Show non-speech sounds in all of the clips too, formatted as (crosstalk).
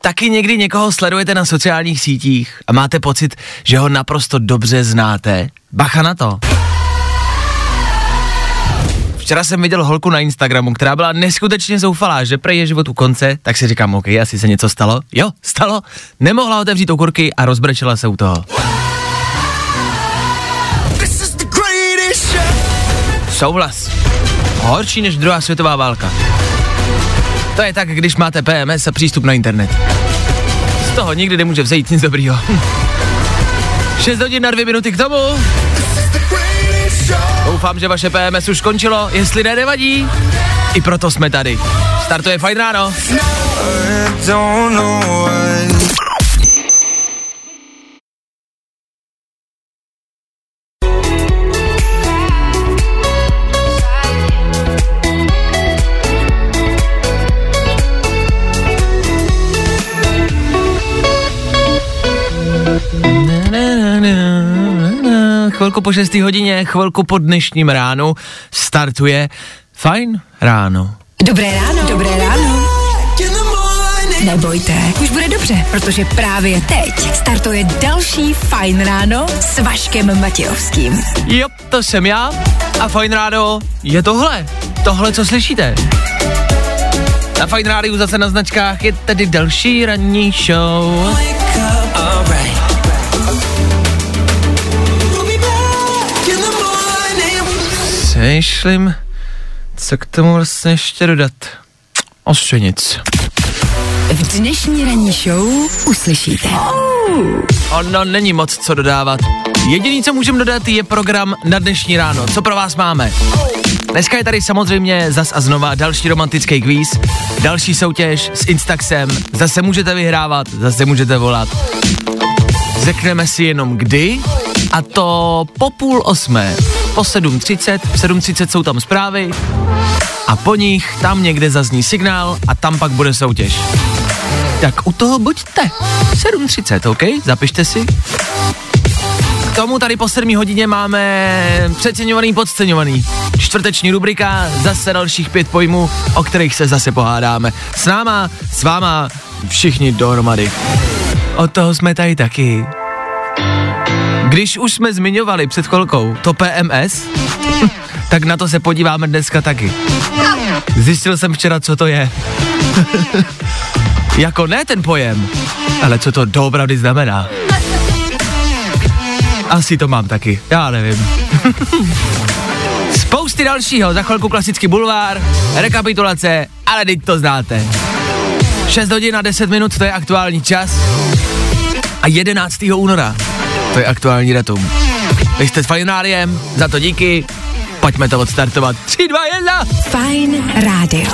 Taky někdy někoho sledujete na sociálních sítích a máte pocit, že ho naprosto dobře znáte? Bacha na to. Včera jsem viděl holku na Instagramu, která byla neskutečně zoufalá, že prej je život u konce, tak si říkám, OK, asi se něco stalo. Jo, stalo. Nemohla otevřít okurky a rozbrečela se u toho. Souhlas. Horší než druhá světová válka. To je tak, když máte PMS a přístup na internet. Toho nikdy nemůže vzejít nic dobrýho. (laughs) 6 hodin na dvě minuty k tomu. Doufám, že vaše PMS už skončilo, jestli ne, nevadí. I proto jsme tady. Startuje fajn ráno. Chvilku po 6 hodině, chvilku po dnešním ránu startuje fajn ráno. Dobré ráno. Dobré ráno. Nebojte, už bude dobře, protože právě teď startuje další Fajn ráno s Vaškem Matějovským. Jo, to jsem já a fajn ráno je tohle. Tohle, co slyšíte. Na Fajn rádiu zase na značkách je tedy další ranní show. Přemýšlím, co k tomu vlastně ještě dodat. Ostře nic. V dnešní ranní show uslyšíte. Ono není moc co dodávat. Jediný, co můžeme dodat, je program na dnešní ráno. Co pro vás máme? Dneska je tady samozřejmě zas a znova další romantický kvíz, další soutěž s Instaxem, zase můžete vyhrávat, zase můžete volat. Řekneme si jenom kdy, a to po půl osmé, po 7.30, v 7.30 jsou tam zprávy a po nich tam někde zazní signál a tam pak bude soutěž. Tak u toho buďte. 7.30, OK? Zapište si. K tomu tady po 7 hodině máme přeceňovaný, podceňovaný. Čtvrteční rubrika, zase dalších pět pojmů, o kterých se zase pohádáme. S náma, s váma, všichni dohromady. Od toho jsme tady taky. Když už jsme zmiňovali před chvilkou to PMS, (laughs) tak na to se podíváme dneska taky. Zjistil jsem včera, co to je. (laughs) jako ne ten pojem, ale co to doopravdy znamená. Asi to mám taky, já nevím. (laughs) Spousty dalšího, za chvilku klasický bulvár, rekapitulace, ale teď to znáte. 6 hodin a 10 minut, to je aktuální čas. A 11. února, to je aktuální datum. Vy jste s Fajnáriem, za to díky, pojďme to odstartovat. 3, 2, 1! Fajn rádio.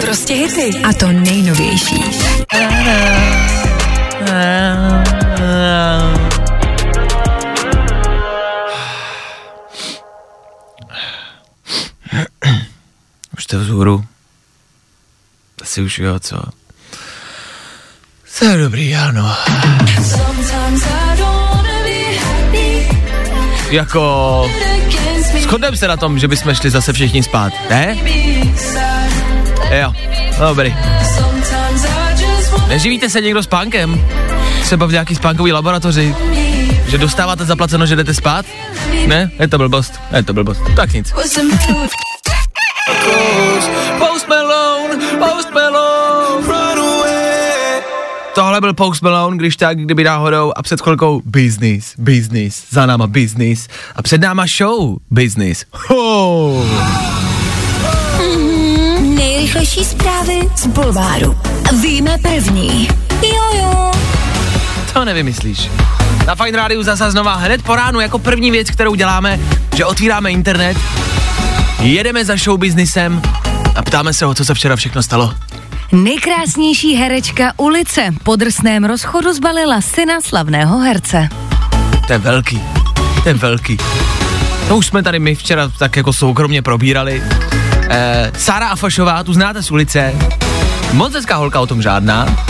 Prostě hity. A to nejnovější. Už jste vzhůru? Asi už jo, co? Je dobrý, ano. Jako... Shodneme se na tom, že bychom šli zase všichni spát, ne? Jo, dobrý. Neživíte se někdo spánkem? Třeba v nějaký spánkový laboratoři? Že dostáváte zaplaceno, že jdete spát? Ne? Je to blbost. Je to blbost. Tak nic. (laughs) Tohle byl Post Malone, když tak, kdyby náhodou a před chvilkou business, business, za náma business a před náma show business. Ho. Nejrychlejší zprávy z Bulváru. Víme první. Jojo. To nevymyslíš. Na Fine Rádiu zase znova hned po ránu jako první věc, kterou děláme, že otvíráme internet, jedeme za show businessem a ptáme se ho, co se včera všechno stalo. Nejkrásnější herečka ulice po drsném rozchodu zbalila syna slavného herce. To je velký. To je velký. To už jsme tady my včera tak jako soukromně probírali. Eh, Sára Afašová, tu znáte z ulice. Moc hezká holka, o tom žádná.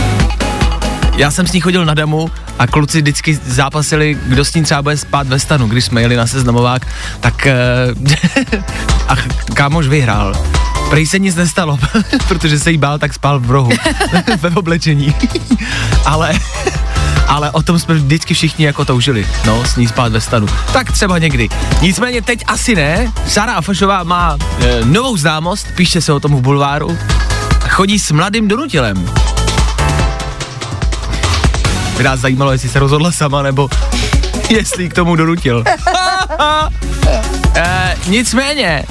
Já jsem s ní chodil na damu a kluci vždycky zápasili, kdo s ní třeba bude spát ve stanu, když jsme jeli na seznamovák, tak eh, (laughs) a kámoš vyhrál. Prej se nic nestalo, (laughs) protože se jí bál, tak spal v rohu, (laughs) ve oblečení. (laughs) ale, ale o tom jsme vždycky všichni jako toužili, no, s ní spát ve stanu. Tak třeba někdy. Nicméně teď asi ne. Sara Afašová má e, novou známost, píše se o tom v bulváru, chodí s mladým donutilem. By nás zajímalo, jestli se rozhodla sama, nebo jestli k tomu donutil. e, nicméně,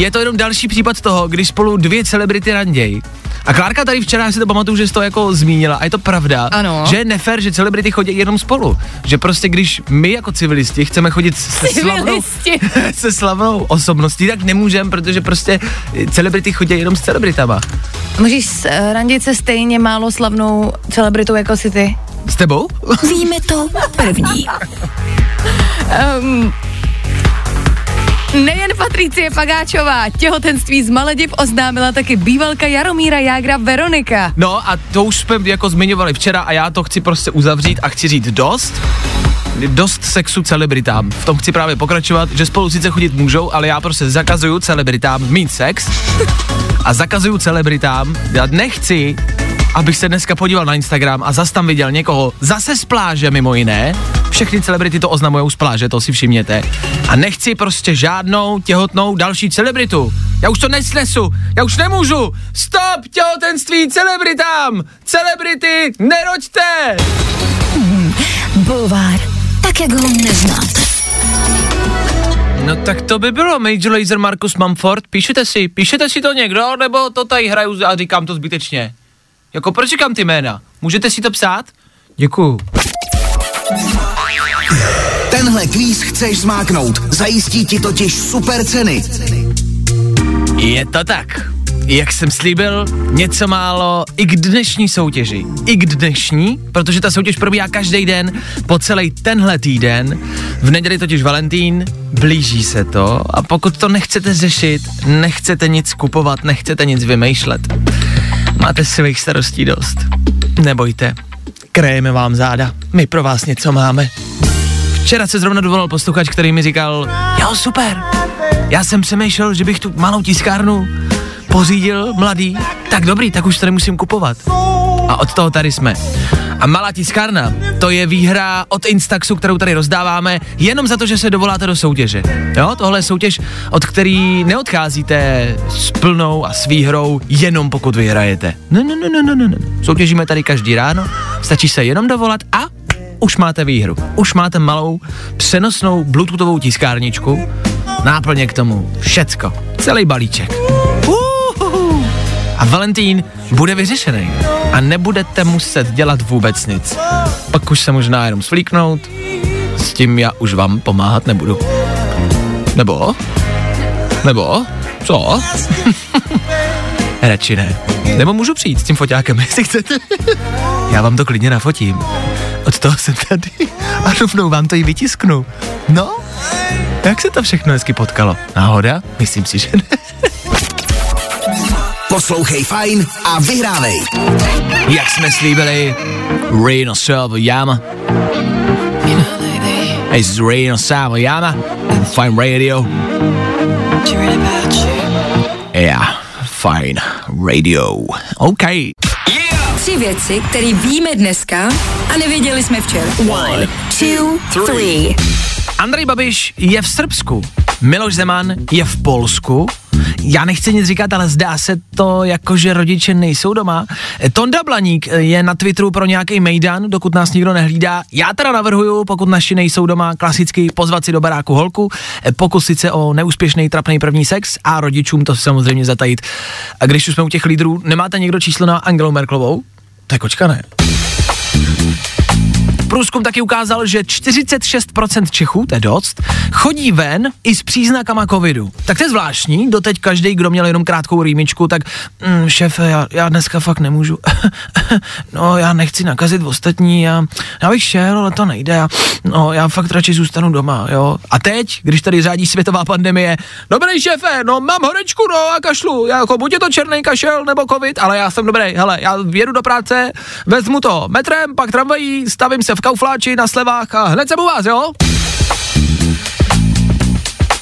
je to jenom další případ toho, když spolu dvě celebrity randěj. A Klárka tady včera si to pamatuju, že jsi to jako zmínila a je to pravda, Ano. že je nefér, že celebrity chodí jenom spolu. Že prostě když my jako civilisti chceme chodit se slavnou, (laughs) se slavnou osobností, tak nemůžeme, protože prostě celebrity chodí jenom s celebritama. Můžeš uh, randit se stejně málo slavnou celebritou jako si ty? S tebou? Víme to první. Um, (laughs) Nejen Patricie Pagáčová, těhotenství z Malediv oznámila taky bývalka Jaromíra Jágra Veronika. No a to už jsme jako zmiňovali včera a já to chci prostě uzavřít a chci říct dost. Dost sexu celebritám. V tom chci právě pokračovat, že spolu sice chodit můžou, ale já prostě zakazuju celebritám mít sex a zakazuju celebritám, já nechci, abych se dneska podíval na Instagram a zas tam viděl někoho zase z pláže mimo jiné. Všechny celebrity to oznamují z pláže, to si všimněte. A nechci prostě žádnou těhotnou další celebritu. Já už to nesnesu, já už nemůžu. Stop těhotenství celebritám! Celebrity, neroďte! Bulvár, tak jak ho neznáte. No tak to by bylo, Major Laser Marcus Mumford, píšete si, píšete si to někdo, nebo to tady hraju a říkám to zbytečně? Jako proč říkám ty jména? Můžete si to psát? Děkuju. Tenhle kvíz chceš zmáknout, zajistí ti totiž super ceny. Je to tak. Jak jsem slíbil, něco málo i k dnešní soutěži. I k dnešní, protože ta soutěž probíhá každý den po celý tenhle týden. V neděli totiž Valentín, blíží se to a pokud to nechcete řešit, nechcete nic kupovat, nechcete nic vymýšlet, máte svých starostí dost. Nebojte, krejeme vám záda, my pro vás něco máme. Včera se zrovna dovolal posluchač, který mi říkal, jo super, já jsem přemýšlel, že bych tu malou tiskárnu pořídil mladý, tak dobrý, tak už to nemusím kupovat. A od toho tady jsme. A malá tiskárna, to je výhra od Instaxu, kterou tady rozdáváme, jenom za to, že se dovoláte do soutěže. Jo, tohle je soutěž, od který neodcházíte s plnou a s výhrou, jenom pokud vyhrajete. No, no, no, no, no, no. Soutěžíme tady každý ráno, stačí se jenom dovolat a už máte výhru. Už máte malou přenosnou bluetoothovou tiskárničku, náplně k tomu, všecko, celý balíček. A Valentín bude vyřešený a nebudete muset dělat vůbec nic. Pak už se možná jenom svlíknout, s tím já už vám pomáhat nebudu. Nebo? Nebo? Co? (laughs) Radši ne. Nebo můžu přijít s tím foťákem, (laughs) jestli chcete. Já vám to klidně nafotím. Od toho jsem tady a rovnou vám to i vytisknu. No, jak se to všechno hezky potkalo? Náhoda? Myslím si, že ne. Poslouchej Fajn a vyhrávej. Jak jsme slíbili, Reno Yama. Hey, this is Reno Yama. Fine Radio. Yeah, fine radio. OK. Tři věci, které víme dneska a nevěděli jsme včera. One, two, three. Andrej Babiš je v Srbsku, Miloš Zeman je v Polsku. Já nechci nic říkat, ale zdá se to jako, že rodiče nejsou doma. Tonda Blaník je na Twitteru pro nějaký mejdan, dokud nás nikdo nehlídá. Já teda navrhuju, pokud naši nejsou doma, klasicky pozvat si do baráku holku, pokusit se o neúspěšný trapný první sex a rodičům to samozřejmě zatajit. A když už jsme u těch lídrů, nemáte někdo číslo na Angelu Merklovou? To je kočka, ne? Průzkum taky ukázal, že 46% Čechů, to je dost, chodí ven i s příznakama covidu. Tak to je zvláštní, doteď každý, kdo měl jenom krátkou rýmičku, tak mm, šéfe, já, já dneska fakt nemůžu. (laughs) no, já nechci nakazit ostatní, já, já bych šel, ale to nejde. Já, no, já fakt radši zůstanu doma, jo. A teď, když tady řádí světová pandemie, dobrý šéfe, no mám horečku, no a kašlu, já, jako buď je to černý kašel nebo covid, ale já jsem dobrý, hele, já jedu do práce, vezmu to metrem, pak tramvají, stavím se v kaufláči na slevách a hned jsem u vás, jo?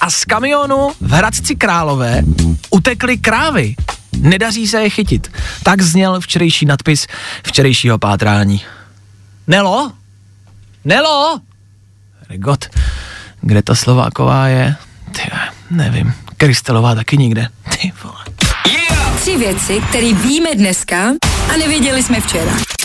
A z kamionu v Hradci Králové utekly krávy. Nedaří se je chytit. Tak zněl včerejší nadpis včerejšího pátrání. Nelo? Nelo? Regot, kde ta Slováková je? Ty, nevím. Krystelová taky nikde. Ty vole. Tři věci, které víme dneska a nevěděli jsme včera.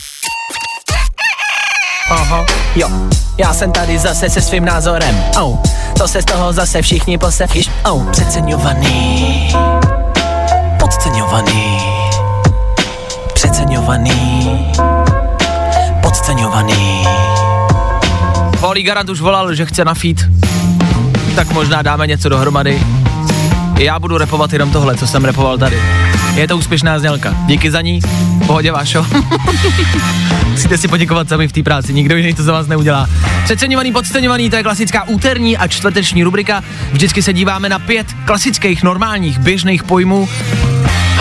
Aha, jo. Já jsem tady zase se svým názorem. Oh, to se z toho zase všichni posefíš. Oh, přeceňovaný. Podceňovaný. Přeceňovaný. Podceňovaný. Volý Garant už volal, že chce na feed. Tak možná dáme něco dohromady. Já budu repovat jenom tohle, co jsem repoval tady. Je to úspěšná znělka. Díky za ní. Pohodě, Vášo. (laughs) Musíte si poděkovat sami v té práci, nikdo jiný to za vás neudělá. Přeceňovaný, podceňovaný, to je klasická úterní a čtvrteční rubrika. Vždycky se díváme na pět klasických, normálních, běžných pojmů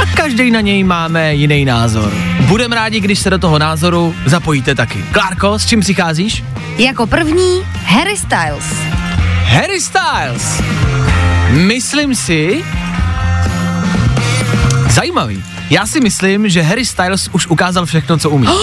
a každý na něj máme jiný názor. Budeme rádi, když se do toho názoru zapojíte taky. Klárko, s čím přicházíš? Jako první Harry Styles. Harry Styles. Myslím si... Zajímavý. Já si myslím, že Harry Styles už ukázal všechno, co umí. (gasps)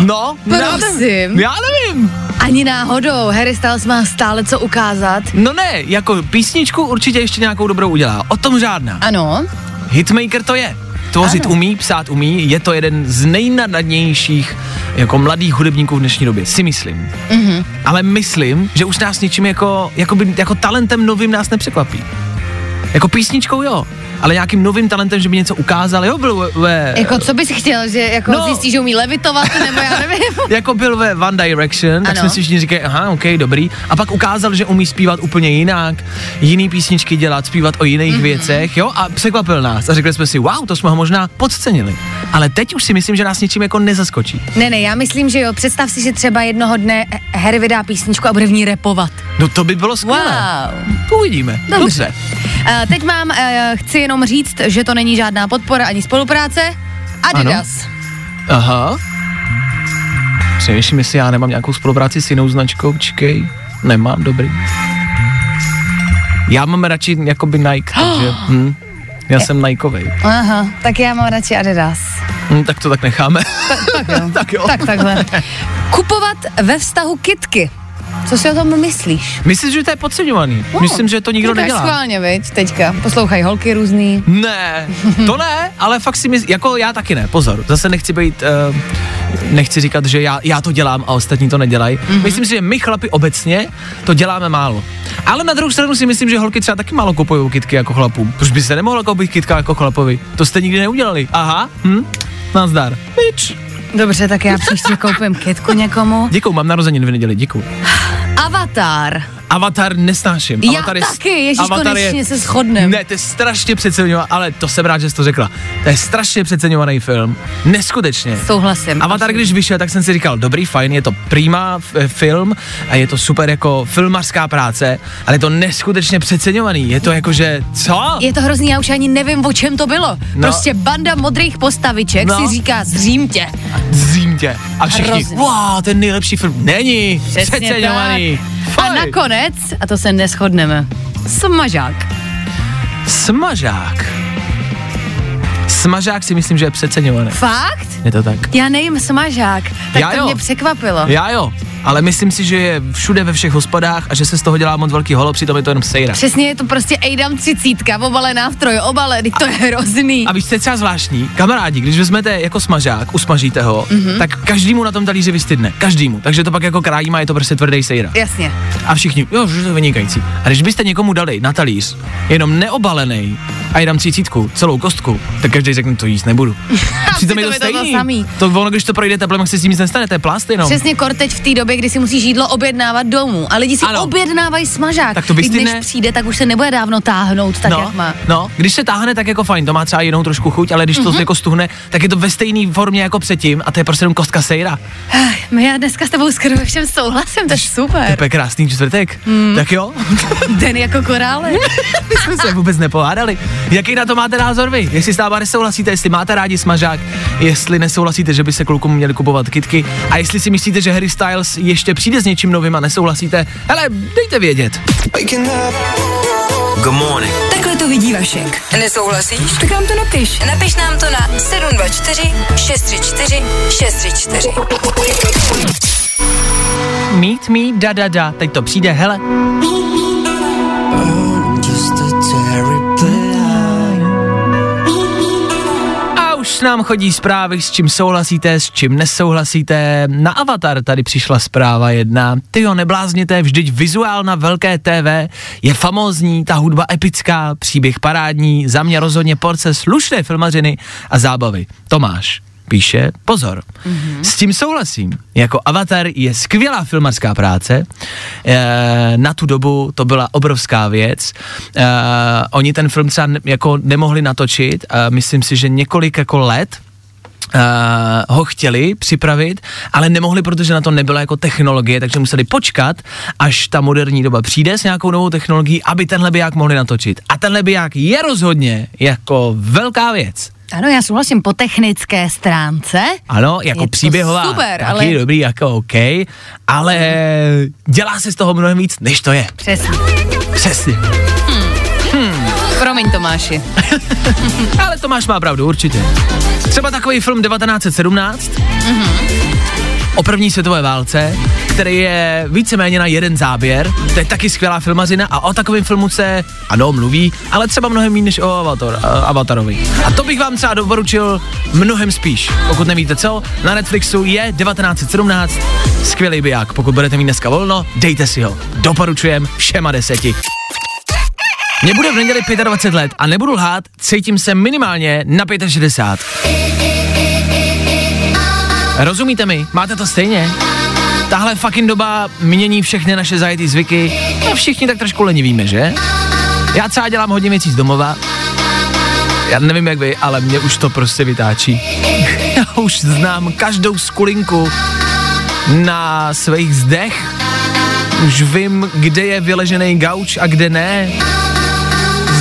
No, já Prosím. nevím. Já nevím. Ani náhodou, Harry Styles má stále co ukázat. No ne, jako písničku určitě ještě nějakou dobrou udělá. O tom žádná. Ano, Hitmaker to je. Tvořit Ano. umí, psát umí, je to jeden z nejnadnějších jako mladých hudebníků v dnešní době, si myslím. Mm-hmm. Ale myslím, že už nás ničím jako, jako, by, jako talentem novým nás nepřekvapí. Jako písničkou jo, ale nějakým novým talentem, že by něco ukázal, jo, byl ve, jako co bys chtěl, že jako No. zjistíš, že umí levitovat, nebo já nevím. (laughs) jako byl ve One Direction, tak Ano. jsme si všichni říkali, aha, ok, dobrý. A pak ukázal, že umí zpívat úplně jinak, jiný písničky dělat, zpívat o jiných Mhm. mm-hmm. věcech, jo, a překvapil nás. A řekli jsme si, wow, to jsme ho možná podcenili. Ale teď už si myslím, že nás ničím jako nezaskočí. Ne, ne, já myslím, že jo, představ si, že třeba jednoho dne Harry vydá písničku a bude v ní repovat. No to by bylo skvělé. Wow. Uvidíme. Dobře. Dobře. Uh, teď mám, uh, chci jenom říct, že to není žádná podpora ani spolupráce. Adidas. Aha. Přemýšlím, jestli já nemám nějakou spolupráci s jinou značkou, čekej. Nemám, dobrý. Já mám radši jakoby Nike, (gasps) takže hm, já jsem Nikeovej. Aha, tak já mám radši Adidas. Hm, tak to tak necháme. Tak jo. (laughs) tak jo. tak takhle. Kupovat ve vztahu kitky. Co si o tom myslíš? Myslím, že to je podceňovaný. Myslím, že to nikdo no, tak nedělá. schválně, viď, teďka. Poslouchají holky různý. Ne, to ne, ale fakt si myslím, jako já taky ne, pozor, zase nechci být, uh, nechci říkat, že já, já to dělám a ostatní to nedělají. Mm-hmm. Myslím si, že my chlapi obecně to děláme málo. Ale na druhou stranu si myslím, že holky třeba taky málo kupují kitky jako chlapům. Proč by se nemohla koupit kitka jako chlapovi? To jste nikdy neudělali. Aha, hm, nazdar. Bitch. Dobře, tak já příště koupím kitku někomu. Děkuju, mám narozeniny v neděli, děkuju. Avatar. Avatar nesnáším. Já Avatar taky, ježiš, Avatar konečně se shodnem. Ne, to je strašně přeceňovaný, ale to jsem rád, že jsi to řekla. To je strašně přeceňovaný film. Neskutečně. Souhlasím. Avatar, když vyšel, tak jsem si říkal, dobrý, fajn, je to prima f- film a je to super jako filmařská práce, ale je to neskutečně přeceňovaný. Je to jako, že co? Je to hrozný, já už ani nevím, o čem to bylo. No. Prostě banda modrých postaviček No. si říká zřím tě. Zím tě. A všichni, Hrozný. wow, ten nejlepší film. Není, Přesně přeceňovaný. tak. A nakonec, a to se neschodneme, smažák. Smažák. Smažák si myslím, že je přeceňovaný. Fakt? Je to tak. Já nejím smažák, tak Já to jo. mě překvapilo. Já jo, ale myslím si, že je všude ve všech hospodách a že se z toho dělá moc velký holo, přitom je to jenom sejra. Přesně je to prostě Ejdam třicítka, obalená v troj obale, to je hrozný. A víš, co je třeba zvláštní? Kamarádi, když vezmete jako smažák, usmažíte ho, Mhm. mm-hmm. tak každému na tom talíři vystydne. Každému. Takže to pak jako krájím a je to prostě tvrdý sejra. Jasně. A všichni, jo, že to je vynikající. A když byste někomu dali na talíř jenom neobalený a tam třicítku, celou kostku, tak každý řekne, to jíst nebudu. (laughs) Přitom je to to to stejný. samý. To ono, když to projde tak se s tím nic nestane, to je plast jenom. Přesně kor teď v té době, kdy si musíš jídlo objednávat domů a lidi si Ano. objednávají smažák. Tak to vystydne. když přijde, tak už se nebude dávno táhnout tak, no, jak má. no, když se táhne, tak jako fajn, to má třeba jinou trošku chuť, ale když Mhm. to jako stuhne, tak je to ve stejné formě jako předtím a to je prostě jenom kostka sejra. Ach, Já dneska s tebou skoro všem souhlasím, to je super. To je krásný čtvrtek. Mhm. Tak jo, (laughs) Den jako korále. (laughs) my jsme se vůbec nepohádali. Jaký na to máte názor vy? Jestli s náma nesouhlasíte, jestli máte rádi smažák, jestli nesouhlasíte, že by se klukům měli kupovat kitky a jestli si myslíte, že Harry Styles ještě přijde s něčím novým a nesouhlasíte, hele, dejte vědět. Good morning. Takhle to vidí Vašek. Nesouhlasíš? Tak nám to napiš. Napiš nám to na 724 634 634. Meet me, da da da, teď to přijde, hele. A už nám chodí zprávy, s čím souhlasíte, s čím nesouhlasíte. Na Avatar tady přišla zpráva jedna. Ty jo, neblázněte, vždyť vizuál na velké TV je famózní, ta hudba epická, příběh parádní, za mě rozhodně porce slušné filmařiny a zábavy. Tomáš píše, pozor, mm-hmm. s tím souhlasím. Jako Avatar je skvělá filmařská práce, e, na tu dobu to byla obrovská věc. E, oni ten film třeba ne, jako nemohli natočit, e, myslím si, že několik jako let Uh, ho chtěli připravit, ale nemohli, protože na to nebyla jako technologie, takže museli počkat, až ta moderní doba přijde s nějakou novou technologií, aby tenhle biják mohli natočit. A tenhle biják je rozhodně jako velká věc. Ano, já souhlasím po technické stránce. Ano, jako Je to příběhová, super, taky ale- dobrý, jako OK, ale dělá se z toho mnohem víc, než to je. Přesně. Přesně. Promiň Tomáši. (laughs) Ale Tomáš má pravdu, určitě. Třeba takový film 1917 o první světové válce, který je víceméně na jeden záběr. To je taky skvělá filmazina a o takovém filmu se, ano, mluví, ale třeba mnohem méně než o Avatar, a- Avatarovi. A to bych vám třeba doporučil mnohem spíš. Pokud nevíte co, na Netflixu je 1917 skvělý biják. Pokud budete mít dneska volno, dejte si ho. Doporučujem všema deseti. Mně bude v neděli 25 let a nebudu lhát, cítím se minimálně na 65. Rozumíte mi? Máte to stejně? Tahle fucking doba mění všechny naše zajetý zvyky a všichni tak trošku lenivíme, že? Já třeba dělám hodně věcí z domova. Já nevím jak vy, ale mě už to prostě vytáčí. (laughs) Já už znám každou skulinku na svých zdech. Už vím, kde je vyležený gauč a kde ne.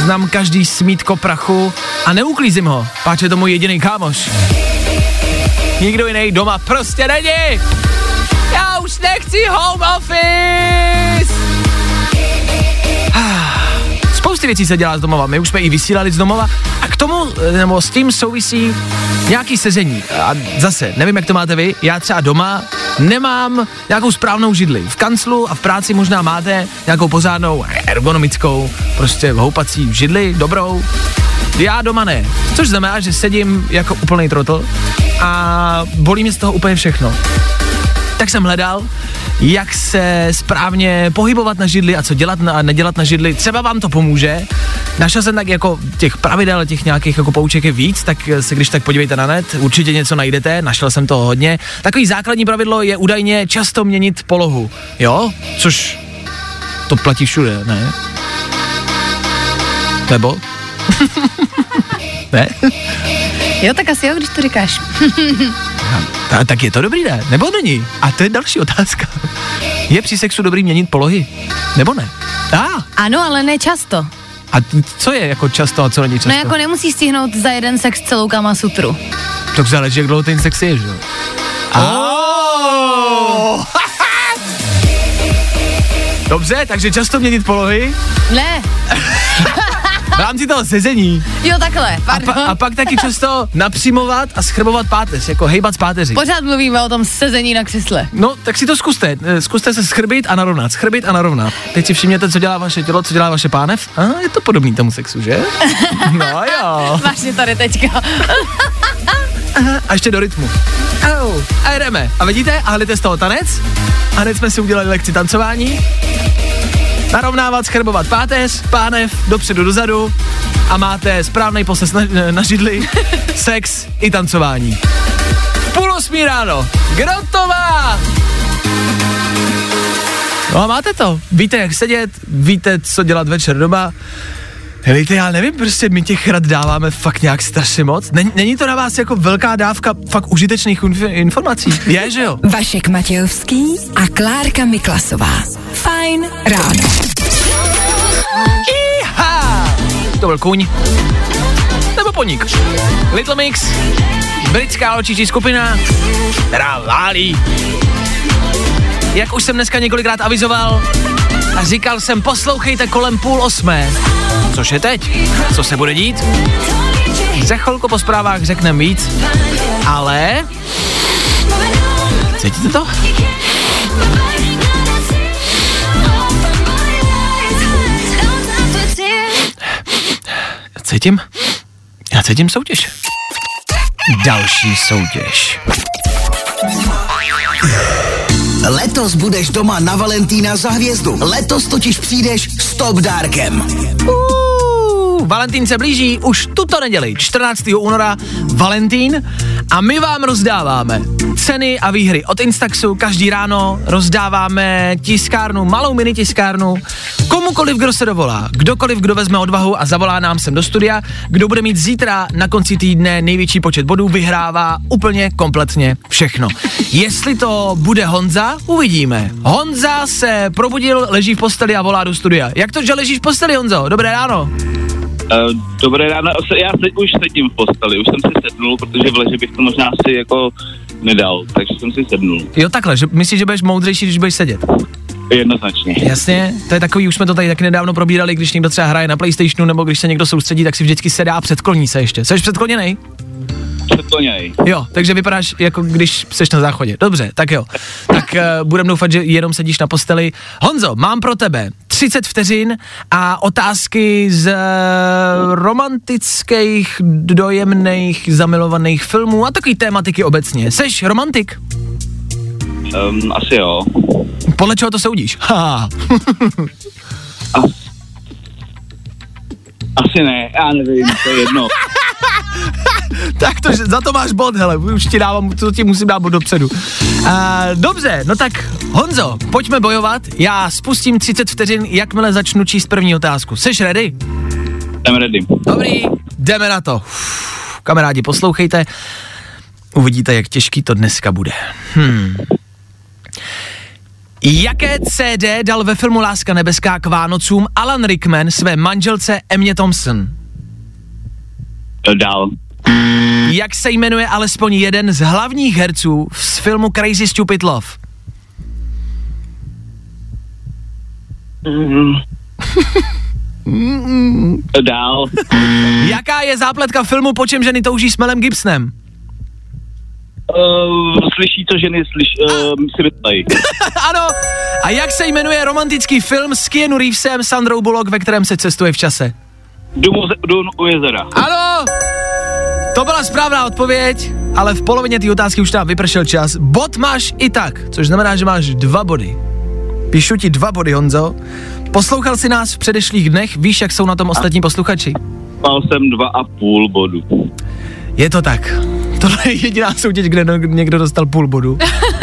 Znám každý smítko prachu a neuklízím ho, páč je to můj jediný kámoš. Nikdo jiný doma prostě není. Já už nechci home office. Spousty věcí se dělá z domova, my už jsme i vysílali z domova a k tomu, eh, nebo s tím souvisí nějaký sezení. A zase, nevím, jak to máte vy, já třeba doma nemám nějakou správnou židli. V kanclu a v práci možná máte nějakou pořádnou ergonomickou, prostě houpací židli, dobrou. Já doma ne, což znamená, že sedím jako úplný trotl a bolí mě z toho úplně všechno tak jsem hledal, jak se správně pohybovat na židli a co dělat a nedělat na židli. Třeba vám to pomůže. Našel jsem tak jako těch pravidel, těch nějakých jako pouček je víc, tak se když tak podívejte na net, určitě něco najdete, našel jsem toho hodně. Takový základní pravidlo je údajně často měnit polohu, jo? Což to platí všude, ne? Nebo? (laughs) ne? Jo, tak asi jo, když to říkáš. (laughs) Ta, tak je to dobrý, ne? Nebo není? A to je další otázka. Je při sexu dobrý měnit polohy? Nebo ne? A, Ano, ale ne často. a co je jako často a co není často? No jako nemusíš stihnout za jeden sex celou kama sutru. Tak záleží, jak dlouho ten sex je, že jo? Oh! (laughs) Dobře, takže často měnit polohy Ne, (laughs) v rámci toho sezení. jo takhle, A, pa, a pak taky často napřimovat a schrbovat páteř, jako hejbat z páteří. Pořád mluvíme o tom sezení na křesle. No, tak si to zkuste. Eh, Zkuste se schrbit a narovnat, schrbit a narovnat. Teď si všimněte, co dělá vaše tělo, co dělá vaše pánev. A je to podobný tomu sexu, že? (laughs) No jo. Máš mě tady teďka. (laughs) A ještě do rytmu. Au. A jedeme. A vidíte, a hlíte z toho tanec. A hned jsme si udělali lekci tancování. Narovnávat, schrbovat páteř, pánev, dopředu, dozadu a máte správný poses na, na židli, (laughs) sex i tancování. Půl osmí ráno. Kdo to má? No a máte to. Víte, jak sedět, víte, co dělat večer doma. Helejte, já nevím, prostě my těch rad dáváme fakt nějak strašně moc. Není, není to na vás jako velká dávka fakt užitečných inf- informací? Je, že jo? Vašek Matějovský a Klárka Miklasová. Fajn ráno. Iha! To byl kuň. Nebo poník. Little Mix, britská očičí skupina, která válí. Jak už jsem dneska několikrát avizoval a říkal jsem, poslouchejte kolem půl osmé. Což je teď? Co se bude dít? Za chvilku po zprávách řekneme víc, ale... Cítíte to? Cítím? Já cítím soutěž. Další soutěž. Letos budeš doma na Valentína za hvězdu. Letos totiž přijdeš s top dárkem. Uh, Valentín se blíží už tuto neděli, 14. února, Valentín a my vám rozdáváme ceny a výhry od Instaxu. Každý ráno rozdáváme tiskárnu, malou mini tiskárnu, komukoliv, kdo se dovolá, kdokoliv, kdo vezme odvahu a zavolá nám sem do studia, kdo bude mít zítra na konci týdne největší počet bodů, vyhrává úplně kompletně všechno. Jestli to bude Honza, uvidíme. Honza se probudil, leží v posteli a volá do studia. Jak to, že ležíš v posteli, Honzo? Dobré ráno. Uh, dobré ráno, já se, už sedím v posteli, už jsem si sednul, protože v leže bych to možná asi jako nedal, takže jsem si sednul. Jo, takhle, že myslíš, že budeš moudřejší, když budeš sedět. Jednoznačně. Jasně, to je takový, už jsme to tady taky nedávno probírali, když někdo třeba hraje na PlayStationu nebo když se někdo soustředí, tak si vždycky sedá a předkloní se ještě. Jsi předkloněný? Předkloněj. Jo, takže vypadáš jako když jsi na záchodě. Dobře, tak jo. Tak uh, budem doufat, že jenom sedíš na posteli. Honzo, mám pro tebe 30 vteřin a otázky z uh, romantických, dojemných, zamilovaných filmů a takový tématiky obecně. Seš romantik? Um, asi jo. Podle čeho to soudíš? (laughs) Ha. As, asi ne, já nevím, to je jedno. (laughs) (laughs) tak to, za to máš bod, hele, už ti dávám, to ti musím dát bod dopředu. Uh, dobře, no tak Honzo, pojďme bojovat, já spustím 30 vteřin, jakmile začnu číst první otázku. Seš ready? Jsem ready. Dobrý, jdeme na to. Uf, kamarádi, poslouchejte, uvidíte, jak těžký to dneska bude. Hmm. Jaké CD dal ve filmu Láska nebeská k Vánocům Alan Rickman své manželce Emě Thompson? Dál. Jak se jmenuje alespoň jeden z hlavních herců z filmu Crazy Stupid Love? Dál. Jaká je zápletka filmu Po čem ženy touží s Melem Gibsonem? Uh, slyší to ženy, slyš, uh, si myslej. (laughs) ano. A jak se jmenuje romantický film s Keanu Reevesem, Sandrou Bullock, ve kterém se cestuje v čase? Dům, dům u jezera. Ano! To byla správná odpověď, ale v polovině té otázky už nám vypršel čas. Bod máš i tak, což znamená, že máš dva body. Píšu ti dva body, Honzo. Poslouchal si nás v předešlých dnech, víš, jak jsou na tom ostatní posluchači? Mal jsem dva a půl bodu. Je to tak. Tohle je jediná soutěž, kde no- někdo dostal půl bodu.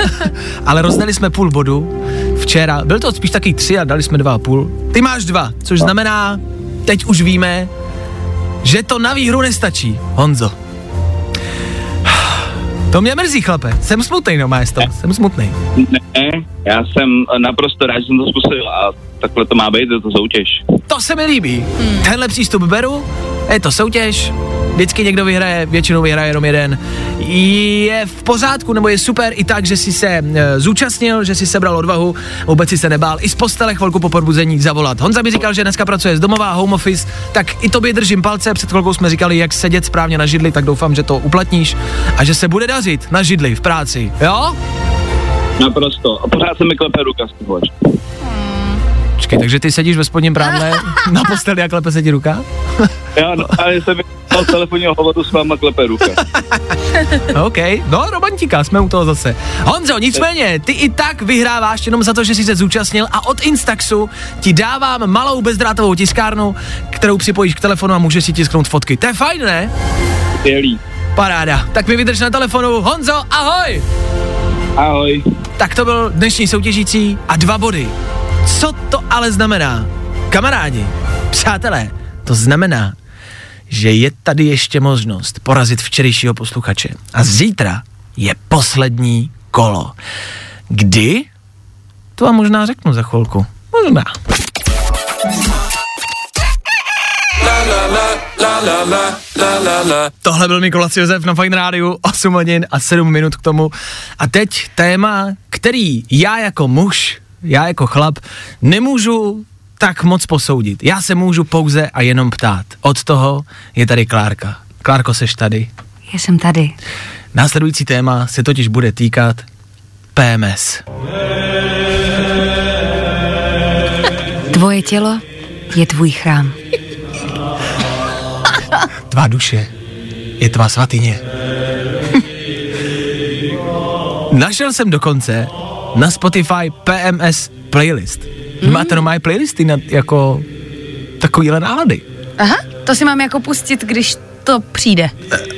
(laughs) Ale rozdali jsme půl bodu včera. Byl to spíš taky tři a dali jsme dva a půl. Ty máš dva, což znamená, teď už víme, že to na výhru nestačí, Honzo. To mě mrzí, chlape. Jsem smutný, no, maestro. Jsem smutný. Ne, já jsem naprosto rád, že jsem to zkusil a takhle to má být, je to soutěž. To se mi líbí. Hmm. Tenhle přístup beru, je to soutěž, vždycky někdo vyhraje, většinou vyhraje jenom jeden. Je v pořádku, nebo je super i tak, že si se e, zúčastnil, že si sebral odvahu, vůbec si se nebál i z postele chvilku po probuzení zavolat. Honza mi říkal, že dneska pracuje z domova, home office, tak i tobě držím palce. Před chvilkou jsme říkali, jak sedět správně na židli, tak doufám, že to uplatníš a že se bude dařit na židli v práci. Jo? Naprosto. A pořád se mi klepe ruka z toho. Počkej, takže ty sedíš ve spodním prádle (laughs) na posteli a klepe se ti ruka? (laughs) Já, no, ale jsem měl telefonního hovoru s váma klepe ruka. (laughs) OK, no romantika, jsme u toho zase. Honzo, nicméně, ty i tak vyhráváš jenom za to, že jsi se zúčastnil a od Instaxu ti dávám malou bezdrátovou tiskárnu, kterou připojíš k telefonu a můžeš si tisknout fotky. To je fajn, ne? Skvělý. Paráda. Tak mi vydrž na telefonu. Honzo, ahoj! Ahoj. Tak to byl dnešní soutěžící a dva body. Co to ale znamená? Kamarádi, přátelé, to znamená, že je tady ještě možnost porazit včerejšího posluchače. A zítra je poslední kolo. Kdy? To vám možná řeknu za chvilku. Možná. Tohle byl Mikolac Josef na Fine Rádiu, 8 hodin a 7 minut k tomu. A teď téma, který já jako muž, já jako chlap, nemůžu tak moc posoudit. Já se můžu pouze a jenom ptát. Od toho je tady Klárka. Klárko, seš tady? Já jsem tady. Následující téma se totiž bude týkat PMS. Tvoje tělo je tvůj chrám. Tvá duše je tvá svatyně. (laughs) Našel jsem dokonce na Spotify PMS playlist. Mm. Máte normální playlisty na, jako takovýhle nálady. Aha, to si mám jako pustit, když to přijde.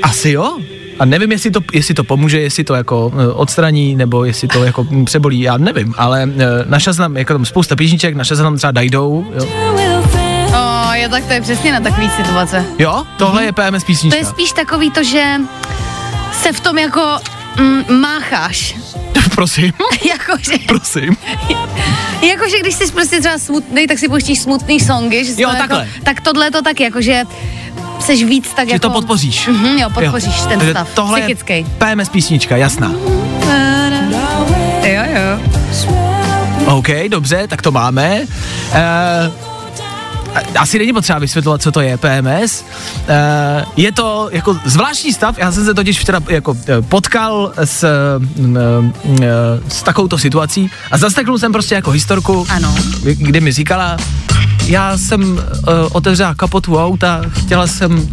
Asi jo. A nevím, jestli to, jestli to pomůže, jestli to jako eh, odstraní, nebo jestli to jako přebolí, já nevím, ale uh, našel jsem tam jako tam spousta písniček, našel jsem tam třeba Dajdou, jo. O, jo, tak to je přesně na takový situace. Jo, tohle mm-hmm. je PMS To písnička. je spíš takový to, že se v tom jako mm, mácháš. Prosím, (laughs) Jakože, prosím. jakože když jsi prostě třeba smutný, tak si pouštíš smutný songy. Že Jo, to takhle. Jako, tak tohle to taky, jakože seš víc tak Že jako... to podpoříš. Mhm, jo, podpoříš ten Takže stav. Tohle Psychický. je PMS písnička, jasná. Jo, jo. OK, dobře, tak to máme. Uh, asi není potřeba vysvětlovat, co to je PMS. Uh, je to jako zvláštní stav, já jsem se totiž včera jako eh, potkal s, uh, uh, s takovouto situací a zasteknul jsem prostě jako historku, Ano. kdy mi říkala, já jsem uh, otevřela kapotu auta, chtěla jsem uh,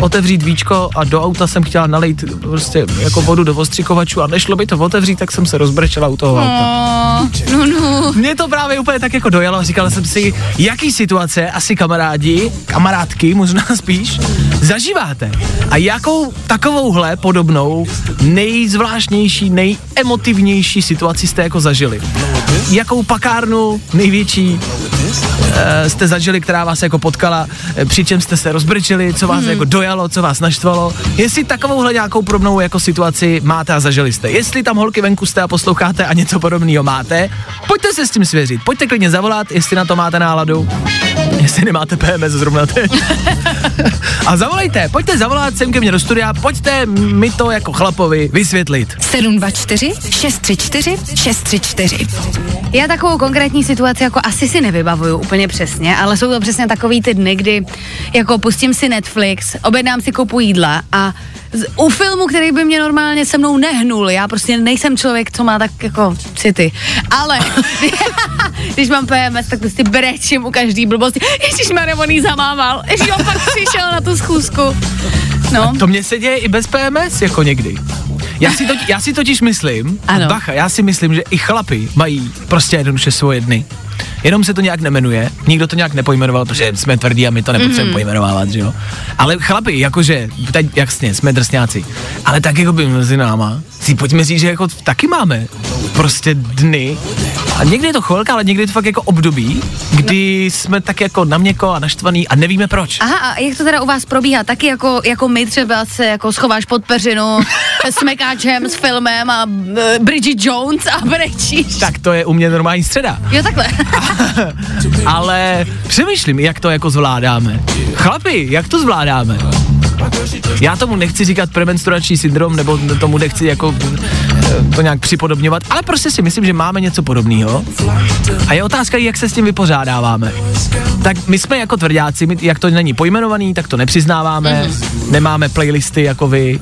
otevřít víčko a do auta jsem chtěla nalejt prostě jako vodu do ostřikovačů a nešlo by to otevřít, tak jsem se rozbrečela u toho auta. No, no. Mě to právě úplně tak jako dojalo a říkal jsem si, jaký situace asi kamarádi, kamarádky možná (laughs) spíš, zažíváte. A jakou takovouhle podobnou nejzvláštnější, nejemotivnější situaci jste jako zažili. Jakou pakárnu největší jste zažili, která vás jako potkala, eh, přičem jste se rozbrčili, co vás jako dojalo, co vás naštvalo. Jestli takovouhle nějakou podobnou jako situaci máte a zažili jste. Jestli tam holky venku jste a posloucháte a něco podobného máte, pojďte se s tím svěřit. Pojďte klidně zavolat, jestli na to máte náladu. Jestli nemáte PMS zrovna teď. a zavolejte, pojďte zavolat sem ke mně do studia, pojďte mi to jako chlapovi vysvětlit. 724 634 634. Já takovou konkrétní situaci jako asi si nevybavuju úplně přesně, ale jsou to přesně takový ty dny, kdy jako pustím si Netflix, objednám si kopu jídla a u filmu, který by mě normálně se mnou nehnul, já prostě nejsem člověk, co má tak jako city, ale (laughs) když mám PMS, tak prostě brečím u každý blbosti. Ježíš on jí zamával, ježíš on pak přišel na tu schůzku. No, To mně se děje i bez PMS, jako někdy. Já si, totiž, já si totiž myslím, Ano. bacha, já si myslím, že i chlapi mají prostě jednoduše svoje dny. Jenom se to nějak nemenuje, nikdo to nějak nepojmenoval, protože jsme tvrdí a my to nepotřebujeme mm. pojmenovávat, že jo. Ale chlapi, jakože, teď jasně, jsme drsňáci, ale tak jako by mezi náma, si pojďme říct, že jako taky máme prostě dny, a někdy je to chvilka, ale někdy je to fakt jako období, kdy jsme tak jako na měko a naštvaný a nevíme proč. Aha, a jak to teda u vás probíhá? Taky jako, jako my třeba se jako schováš pod peřinu (laughs) s mekáčem, s filmem a uh, Bridget Jones a brečíš. Tak to je u mě normální středa. Jo, takhle. (laughs) ale přemýšlím, jak to jako zvládáme. Chlapi, jak to zvládáme? Já tomu nechci říkat premenstruační syndrom, nebo tomu nechci jako to nějak připodobňovat, ale prostě si myslím, že máme něco podobného. A je otázka, jak se s tím vypořádáváme. Tak my jsme jako tvrdáci, my, jak to není pojmenovaný, tak to nepřiznáváme, mm. nemáme playlisty jako vy,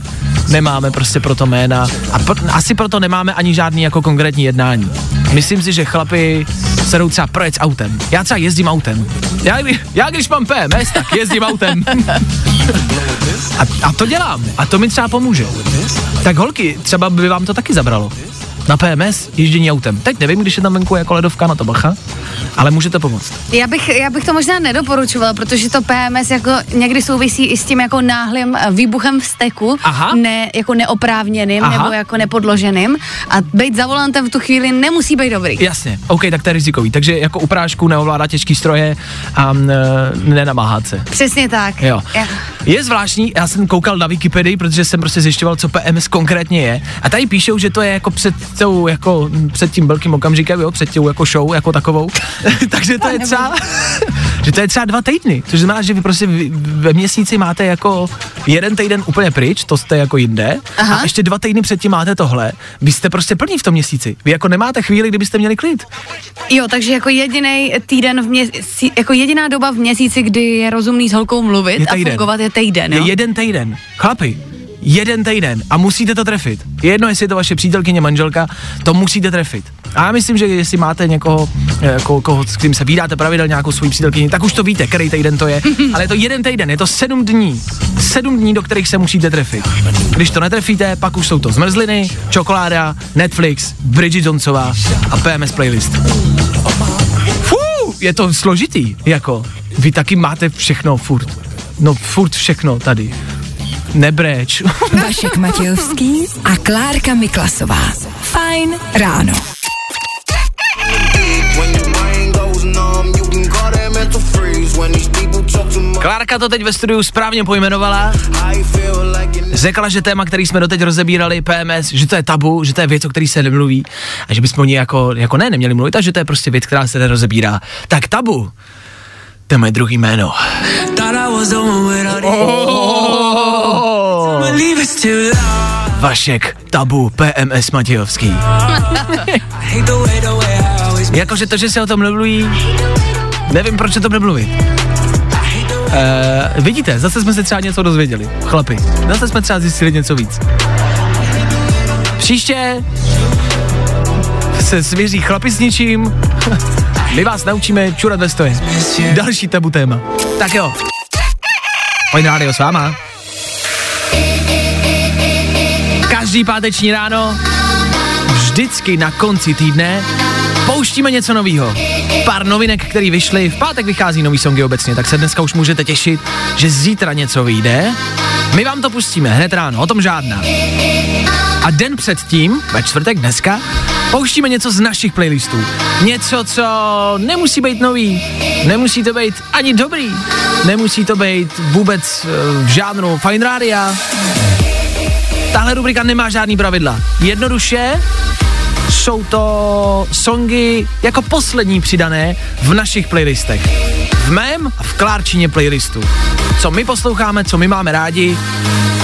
nemáme prostě proto jména a pr- asi proto nemáme ani žádný jako konkrétní jednání. Myslím si, že chlapi se jdou třeba projet s autem. Já třeba jezdím autem. Já, já když mám PMS, tak jezdím autem. A, a to dělám. A to mi třeba pomůže. Tak holky, třeba by vám to taky zabralo. Na PMS ježdění autem. Teď nevím, když je tam venku jako ledovka na to bacha, ale můžete pomoct. Já bych, já bych to možná nedoporučovala, protože to PMS jako někdy souvisí i s tím jako náhlým výbuchem vzteku, Aha. ne, jako neoprávněným Aha. nebo jako nepodloženým a být za volantem v tu chvíli nemusí být dobrý. Jasně, OK, tak to je rizikový. Takže jako u prášku neovládá těžký stroje a e, nenamáhat se. Přesně tak. Jo. Já- Je zvláštní, já jsem koukal na Wikipedii, protože jsem prostě zjišťoval, co PMS konkrétně je. A tady píšou, že to je jako před, tou, jako před tím velkým okamžikem, jo, před tou jako show jako takovou. (laughs) Takže to je třeba, (laughs) že to je třeba dva týdny. Což znamená, že vy prostě ve měsíci máte jako jeden týden úplně pryč, to jste jako jinde. Aha. A ještě dva týdny předtím máte tohle. Vy jste prostě plní v tom měsíci. Vy jako nemáte chvíli, kdybyste měli klid. Jo, takže jako jediný týden v měsíci, jako jediná doba v měsíci, kdy je rozumný s holkou mluvit a fungovat je týden, jo? Je jeden týden. Chlapi, jeden týden a musíte to trefit. Je jedno, jestli je to vaše přítelkyně, manželka, to musíte trefit. A já myslím, že jestli máte někoho, eh, ko, koho, s kým se vídáte pravidelně nějakou svou přítelkyni, tak už to víte, který týden to je. (laughs) Ale je to jeden týden, je to sedm dní. Sedm dní, do kterých se musíte trefit. Když to netrefíte, pak už jsou to zmrzliny, čokoláda, Netflix, Bridget Jonesová a PMS playlist. Fú, je to složitý, jako. Vy taky máte všechno furt. No furt všechno tady. Nebreč. (laughs) Vašek Matějovský a Klárka Miklasová. Fajn ráno. Klárka to teď ve studiu správně pojmenovala. Řekla, že téma, který jsme doteď rozebírali, PMS, že to je tabu, že to je věc, o který se nemluví a že bychom o ní jako, jako ne, neměli mluvit a že to je prostě věc, která se nerozebírá. Tak tabu, to je moje druhý jméno. Vašek, tabu, PMS Matějovský. Jakože to, že se o tom nemluví, nevím, proč o tom nemluvit. Uh, vidíte, zase jsme se třeba něco dozvěděli, chlapi. Zase jsme třeba zjistili něco víc. Příště se svěří chlapi s ničím. (laughs) My vás naučíme čurat ve stoje. Další tabu téma. Tak jo. Pojď rádio s váma. Každý páteční ráno, vždycky na konci týdne, pouštíme něco novýho. Pár novinek, které vyšly, v pátek vychází nový songy obecně, tak se dneska už můžete těšit, že zítra něco vyjde. My vám to pustíme hned ráno, o tom žádná. A den předtím, ve čtvrtek dneska, pouštíme něco z našich playlistů. Něco, co nemusí být nový, nemusí to být ani dobrý, nemusí to být vůbec eh, v žánru Fine Rádia. Tahle rubrika nemá žádný pravidla. Jednoduše jsou to songy jako poslední přidané v našich playlistech. V mém a v Klárčině playlistu. Co my posloucháme, co my máme rádi.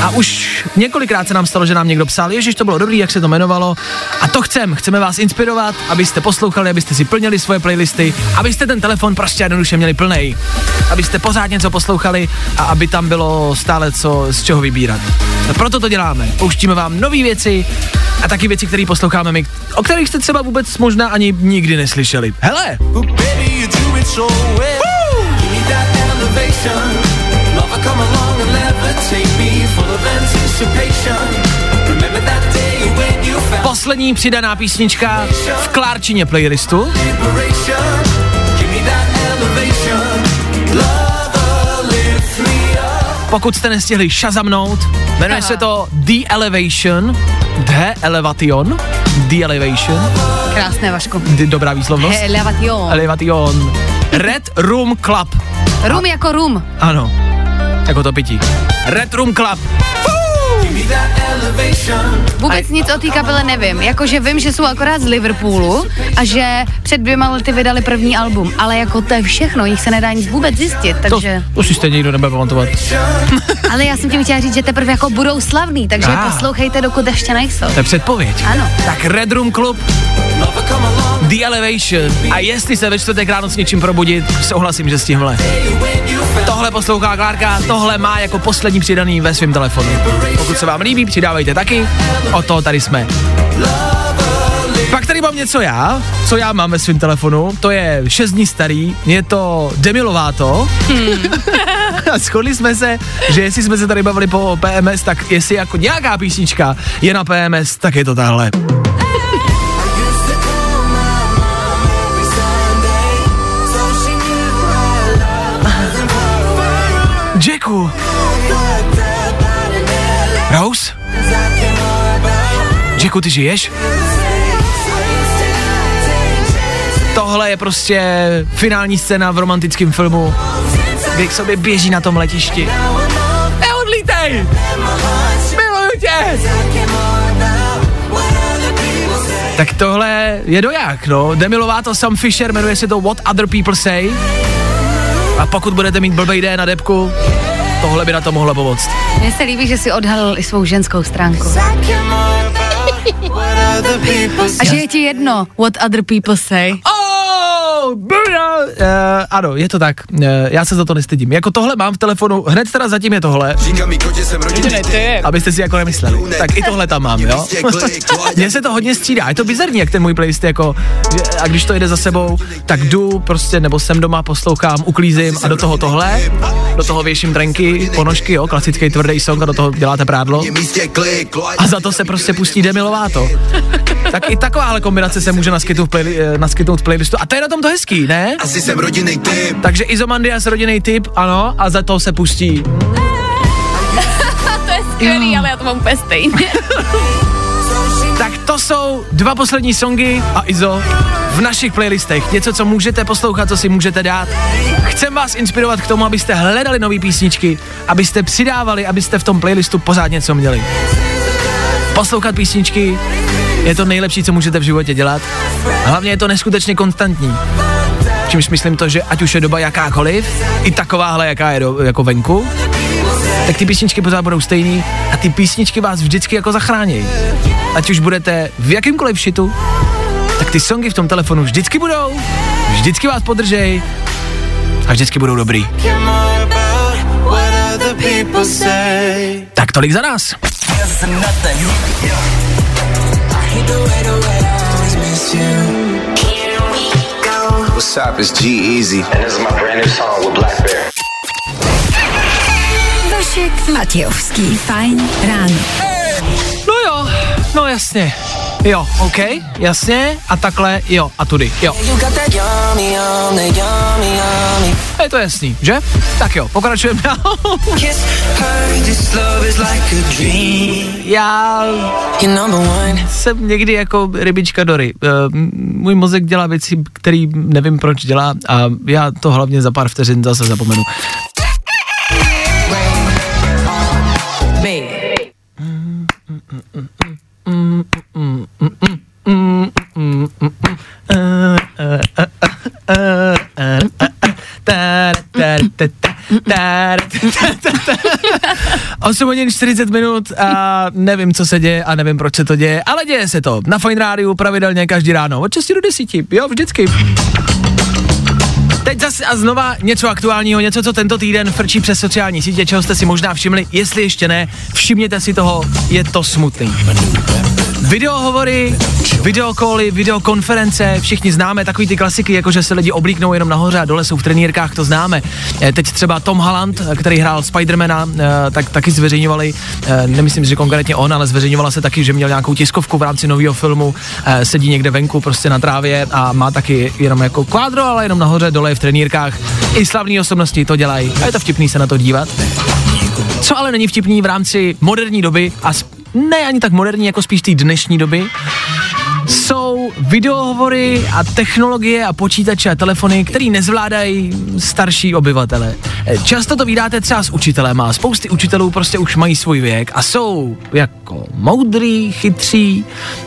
A už několikrát se nám stalo, že nám někdo psal, ježiš, to bylo dobrý, jak se to jmenovalo. A to chcem, chceme vás inspirovat, abyste poslouchali, abyste si plnili svoje playlisty, abyste ten telefon prostě jednoduše měli plnej. Abyste pořád něco poslouchali a aby tam bylo stále co z čeho vybírat. A proto to děláme. Pouštíme vám nové věci a taky věci, které posloucháme my, o kterých jste třeba vůbec možná ani nikdy neslyšeli. Hele! Baby, that elevation. Lover, come along and levitate me, full of anticipation. Remember that day when you found Poslední přidaná písnička v Klárčině playlistu. Pokud jste nestihli šazamnout, jmenuje se to The Elevation, The Elevation, The Elevation, Krásné, Vašku. D- dobrá výslovnost. Elevation. Elevation. Red Room Club. Rum jako rum. Ano, jako to pití. Red Room Club. Vůbec nic o té kapele nevím. Jakože vím, že jsou akorát z Liverpoolu a že před dvěma lety vydali první album, ale jako to je všechno, jich se nedá nic vůbec zjistit, To, takže... to si stejně nikdo nebude pamatovat. (laughs) Ale já jsem tím chtěla říct, že teprve jako budou slavný, takže Ah. poslouchejte, dokud ještě nejsou. To je předpověď. Ano. Tak Red Room Club, along The Elevation. A jestli se ve čtvrtek ráno s něčím probudit, souhlasím, že s tímhle. Tohle poslouchá Klárka, tohle má jako poslední přidaný ve svém telefonu. Pokud se vám líbí, přidávejte taky, o to tady jsme. Pak tady mám něco já, co já mám ve svém telefonu, to je 6 dní starý, je to Demi Lovato. (laughs) A shodli jsme se, že jestli jsme se tady bavili po PMS, tak jestli jako nějaká písnička je na PMS, tak je to tahle. Jacku. Rose? Jacku, ty žiješ? Tohle je prostě finální scéna v romantickém filmu, kdy k sobě běží na tom letišti. Neodlítej! Miluju tě! Tak tohle je doják, no. Demi Lovato, Sam Fisher, jmenuje se to What Other People Say. A pokud budete mít blbej den na depku, tohle by na to mohlo pomoct. Mně se líbí, že si odhalil i svou ženskou stránku. (laughs) A že je ti jedno, what other people say. Oh, uh, ano, je to tak. Uh, já se za to nestydím. Jako tohle mám v telefonu, hned teda zatím je tohle. Abyste si jako nemysleli. Tak i tohle tam mám, jo. Mně se to hodně střídá. Je to bizarní, jak ten můj playlist jako, a když to jde za sebou, tak jdu prostě, nebo jsem doma, poslouchám, uklízím a do toho tohle, do toho věším drenky, ponožky, jo, klasický tvrdý song a do toho děláte prádlo. A za to se prostě pustí Demi Lovato. Tak i takováhle kombinace se může naskytnout v, playli, eh, naskytnout v playlistu. A to je na tom to hezký, ne? Asi jsem rodinný typ. Takže Izomandias rodinný typ, ano, a za to se pustí. (laughs) To je skvělý, ale já to mám úplně stejně. (laughs) Tak to jsou dva poslední songy a Izo v našich playlistech. Něco, co můžete poslouchat, co si můžete dát. Chcem vás inspirovat k tomu, abyste hledali nové písničky, abyste přidávali, abyste v tom playlistu pořád něco měli. Poslouchat písničky je to nejlepší, co můžete v životě dělat. Hlavně je to neskutečně konstantní. Čímž myslím to, že ať už je doba jakákoliv, i takováhle, jaká je do, jako venku, tak ty písničky pořád budou stejný a ty písničky vás vždycky jako zachrání. Ať už budete v jakýmkoliv šitu, tak ty songy v tom telefonu vždycky budou, vždycky vás podržej a vždycky budou dobrý. Tak tolik za nás. What's up? It's G Easy. And this is my brand new song with Black Bear. Vašek Matějovský, fajn ráno. No jo, no jasně. Jo, OK, jasně, a takhle, jo, a tudy, jo. Je to jasný, že? Tak jo, pokračujeme dál. Já jsem někdy jako rybička Dory. Uh, můj mozek dělá věci, který nevím proč dělá a já to hlavně za pár vteřin zase zapomenu. Osm hodin 40 minut a nevím, co se děje a nevím, proč se to děje, ale děje se to. Na Fine Rádiu pravidelně každý ráno od 6 do 10, jo, vždycky. Teď zase a znova něco aktuálního, něco, co tento týden frčí přes sociální sítě, čeho jste si možná všimli, jestli ještě ne, všimněte si toho, je to smutný. Videohovory, videokoly, videokonference, všichni známe takový ty klasiky, jako že se lidi oblíknou jenom nahoře a dole jsou v trenýrkách, to známe. Eh, Teď třeba Tom Holland, eh, který hrál Spidermana, eh, tak taky zveřejňovali, nemyslím, že konkrétně on, ale zveřejňovala se taky, že měl nějakou tiskovku v rámci nového filmu, sedí někde venku prostě na trávě a má taky jenom jako kvádro, ale jenom nahoře, dole je v trenýrkách. I slavní osobnosti to dělají a je to vtipný se na to dívat. Co ale není vtipný v rámci moderní doby a ne ani tak moderní, jako spíš té dnešní doby, jsou videohovory a technologie a počítače a telefony, které nezvládají starší obyvatele. Eh, Často to vydáte třeba s učitelem a spousty učitelů prostě už mají svůj věk a jsou jako moudrý, chytří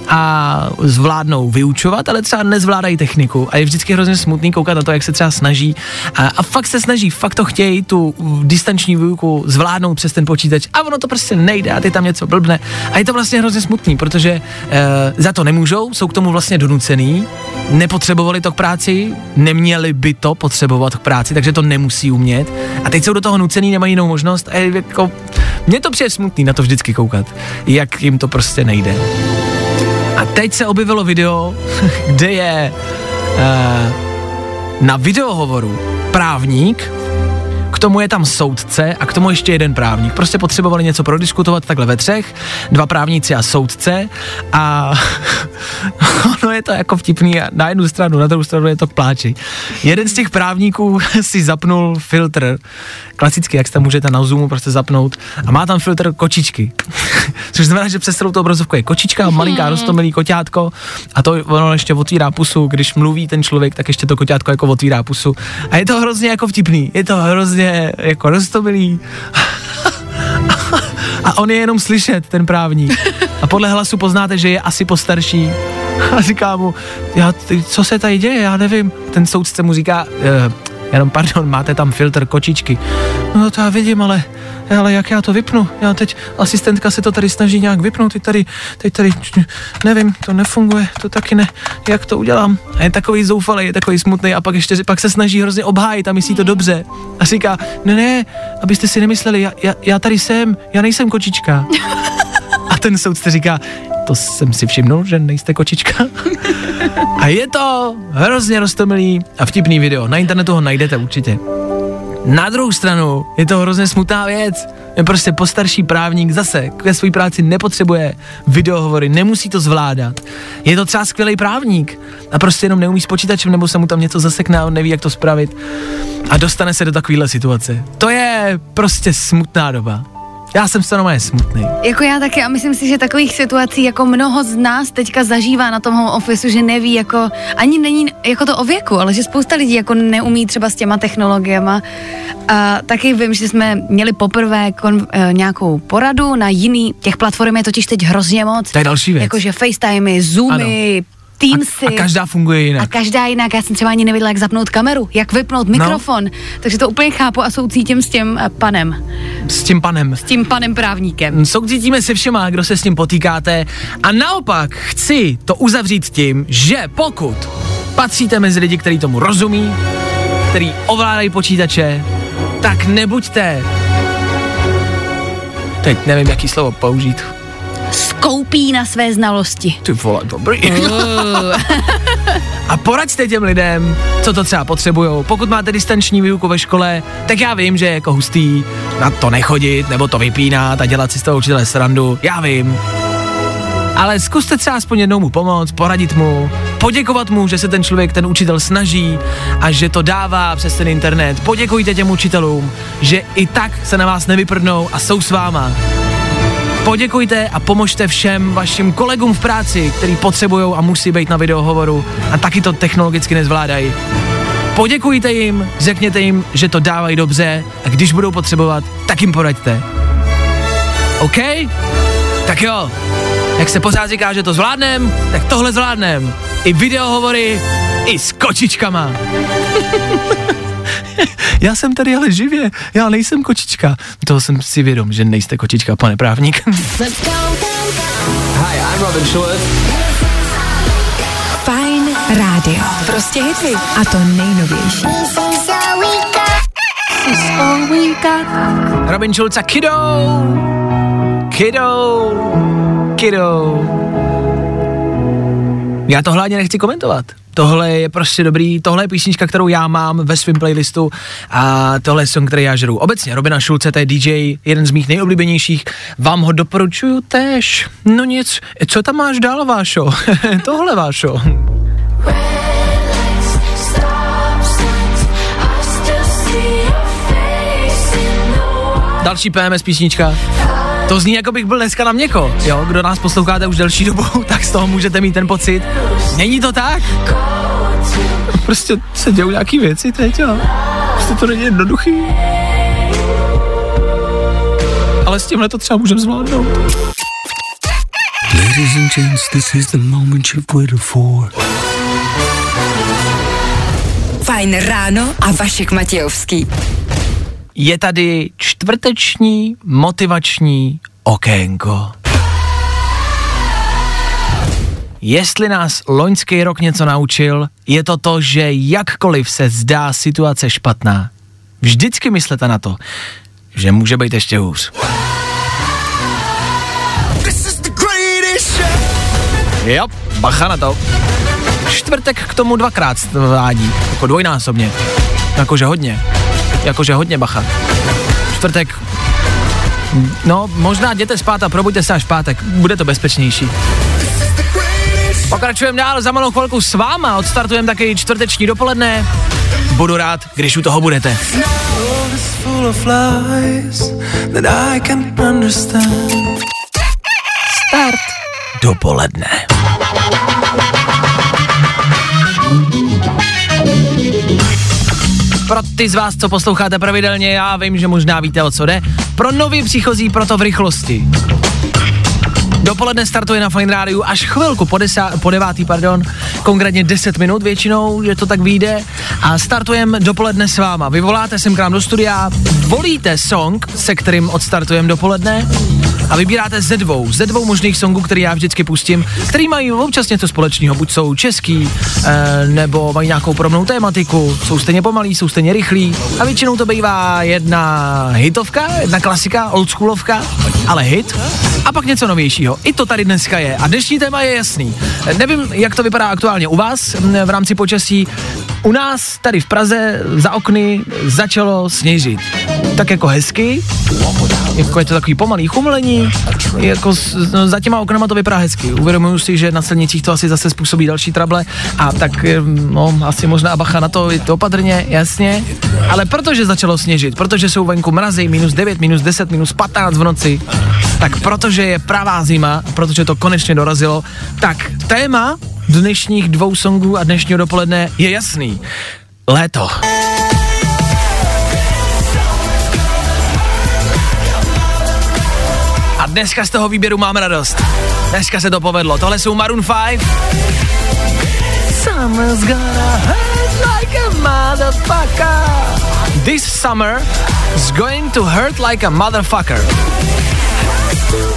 a zvládnou vyučovat, ale třeba nezvládají techniku. A je vždycky hrozně smutný koukat na to, jak se třeba snaží. A, a fakt se snaží, fakt to chtějí tu distanční výuku zvládnout přes ten počítač. A ono to prostě nejde a ty tam něco blbne. A je to vlastně hrozně smutný, protože e, za to nemůžou, jsou k tomu vlastně donucený, nepotřebovali to k práci, neměli by to potřebovat k práci, takže to nemusí umět a teď jsou do toho nucený, nemají jinou možnost a jako, mně to přijde smutný na to vždycky koukat, jak jim to prostě nejde. A teď se objevilo video, (laughs) kde je uh, na videohovoru právník, k tomu je tam soudce a k tomu ještě jeden právník. Prostě potřebovali něco prodiskutovat takhle ve třech, dva právníci a soudce a (laughs) ono je to jako vtipný na jednu stranu, na druhou stranu je to k pláči. Jeden z těch právníků (laughs) si zapnul filtr, klasicky, jak jste můžete na Zoomu prostě zapnout a má tam filtr kočičky. (laughs) Což znamená, že přes celou tu obrazovku je kočička, malinká rostomilý koťátko a to ono ještě otvírá pusu, když mluví ten člověk, tak ještě to koťátko jako otvírá pusu. A je to hrozně jako vtipný, je to hrozně jako rostomilý. A on je jenom slyšet, ten právník. A podle hlasu poznáte, že je asi postarší. A říká mu, já, ty, co se tady děje, já nevím. Ten soudce mu říká, e, jenom pardon, máte tam filtr kočičky. No to já vidím, ale, ale jak já to vypnu? Já teď, asistentka se to tady snaží nějak vypnout, teď tady, teď tady, nevím, to nefunguje, to taky ne, jak to udělám? A je takový zoufalý, je takový smutný a pak ještě, pak se snaží hrozně obhájit a myslí to dobře. A říká, ne, ne, abyste si nemysleli, já, já, já tady jsem, já nejsem kočička. (laughs) A ten soudce říká, to jsem si všimnul, že nejste kočička. (laughs) A je to hrozně roztomilý a vtipný video. Na internetu ho najdete určitě. Na druhou stranu je to hrozně smutná věc. Je prostě postarší právník zase ke své práci nepotřebuje videohovory, nemusí to zvládat. Je to třeba skvělý právník a prostě jenom neumí s počítačem nebo se mu tam něco zasekne a on neví, jak to spravit. A dostane se do takovéhle situace. To je prostě smutná doba. Já jsem se normálně smutný. Jako já taky a myslím si, že takových situací jako mnoho z nás teďka zažívá na tom home office, že neví jako, ani není jako to o věku, ale že spousta lidí jako neumí třeba s těma technologiema. A taky vím, že jsme měli poprvé kon, e, nějakou poradu na jiný, těch platform je totiž teď hrozně moc. To je další věc. Jakože FaceTimey, Zoomy, Teamsy. A, a každá funguje jinak. A každá jinak, já jsem třeba ani nevěděla, jak zapnout kameru, jak vypnout mikrofon, no. takže to úplně chápu a soucítím s tím eh, panem, S tím panem. s tím panem právníkem. Soucítíme se všema, kdo se s tím potýkáte a naopak chci to uzavřít tím, že pokud patříte mezi lidi, kteří tomu rozumí, který ovládají počítače, tak nebuďte Teď nevím, jaký slovo použít. Skoupí na své znalosti. Ty vole, dobrý. (laughs) A poraďte těm lidem, co to třeba potřebujou. Pokud máte distanční výuku ve škole, tak já vím, že je jako hustý na to nechodit, nebo to vypínat a dělat si z toho učitele srandu. Já vím. Ale zkuste třeba aspoň jednou mu pomoct, poradit mu, poděkovat mu, že se ten člověk, ten učitel snaží a že to dává přes ten internet. Poděkujte těm učitelům, že i tak se na vás nevyprdnou a jsou s váma. Poděkujte a pomožte všem vašim kolegům v práci, který potřebují a musí být na videohovoru a taky to technologicky nezvládají. Poděkujte jim, řekněte jim, že to dávají dobře a když budou potřebovat, tak jim poraďte. OK? Tak jo, jak se pořád říká, že to zvládnem, tak tohle zvládnem. I videohovory, i s kočičkama. (laughs) Já jsem tady ale živě, já nejsem kočička. Toho jsem si vědom, že nejste kočička, pane právník. Hi, I'm Robin Schulz. Fajn rádio. Prostě hity. A to nejnovější. Robin Schulz a Kiddo. Kiddo. Kiddo. Já to hlavně nechci komentovat. Tohle je prostě dobrý, tohle je písnička, kterou já mám ve svém playlistu a tohle je song, který já žeru. Obecně Robina Šulce, to je DJ, jeden z mých nejoblíbenějších, vám ho doporučuju tež. No nic, co tam máš dál, Vášo? (laughs) tohle, Vášo. Další PMS písnička. To zní, jako bych byl dneska na měko, jo? Kdo nás posloucháte už delší dobu, (laughs) tak z toho můžete mít ten pocit. Není to tak? Prostě se dějou nějaký věci teď, jo? Prostě to není jednoduchý. Ale s tímhle to třeba můžeme zvládnout. Ladies and gents, this is the moment you've waited for. Fajn ráno a Vašek Matějovský. Je tady čtvrteční motivační okénko. Jestli nás loňský rok něco naučil, je to to, že jakkoliv se zdá situace špatná, vždycky myslete na to, že může být ještě hůř. Jo, bacha na to. Čtvrtek k tomu dvakrát vádí, jako dvojnásobně. Jakože hodně. Jakože hodně bacha. Čtvrtek, no možná jděte spát a probuďte se až v pátek, bude to bezpečnější. Pokračujeme dál, za malou chvilku s váma, odstartujeme taky čtvrteční dopoledne. Budu rád, když u toho budete. Start dopoledne. Pro ty z vás, co posloucháte pravidelně, já vím, že možná víte, o co jde. Pro nový příchozí, proto v rychlosti. Dopoledne startuje na Fine Rádiu až chvilku po, desá, po devátý, pardon, konkrétně 10 minut většinou, že to tak vyjde a startujeme dopoledne s váma. Vy voláte sem k nám do studia, volíte song, se kterým odstartujeme dopoledne a vybíráte ze dvou, ze dvou možných songů, který já vždycky pustím, který mají občas něco společného, buď jsou český, e, nebo mají nějakou podobnou tématiku, jsou stejně pomalý, jsou stejně rychlí a většinou to bývá jedna hitovka, jedna klasika, oldschoolovka, ale hit a pak něco novějšího. I to tady dneska je a dnešní téma je jasný. Nevím, jak to vypadá aktuálně u vás v rámci počasí. U nás tady v Praze za okny začalo sněžit. Tak jako hezky, jako je to takový pomalý chumlení, jako no, za těma oknama to vypadá hezky. Uvědomuji si, že na silnicích to asi zase způsobí další trable a tak eh, no, asi možná bacha na to, to opatrně, jasně. Ale protože začalo sněžit, protože jsou venku mrazy, minus 9, minus 10, minus 15 v noci, tak protože je pravá zima, protože to konečně dorazilo, tak téma dnešních dvou songů a dnešního dopoledne je jasný. Léto. Dneska z toho výběru mám radost. Dneska se to povedlo. Tohle jsou Maroon 5. Summer's gonna hurt like a motherfucker. This summer is going to hurt like a motherfucker.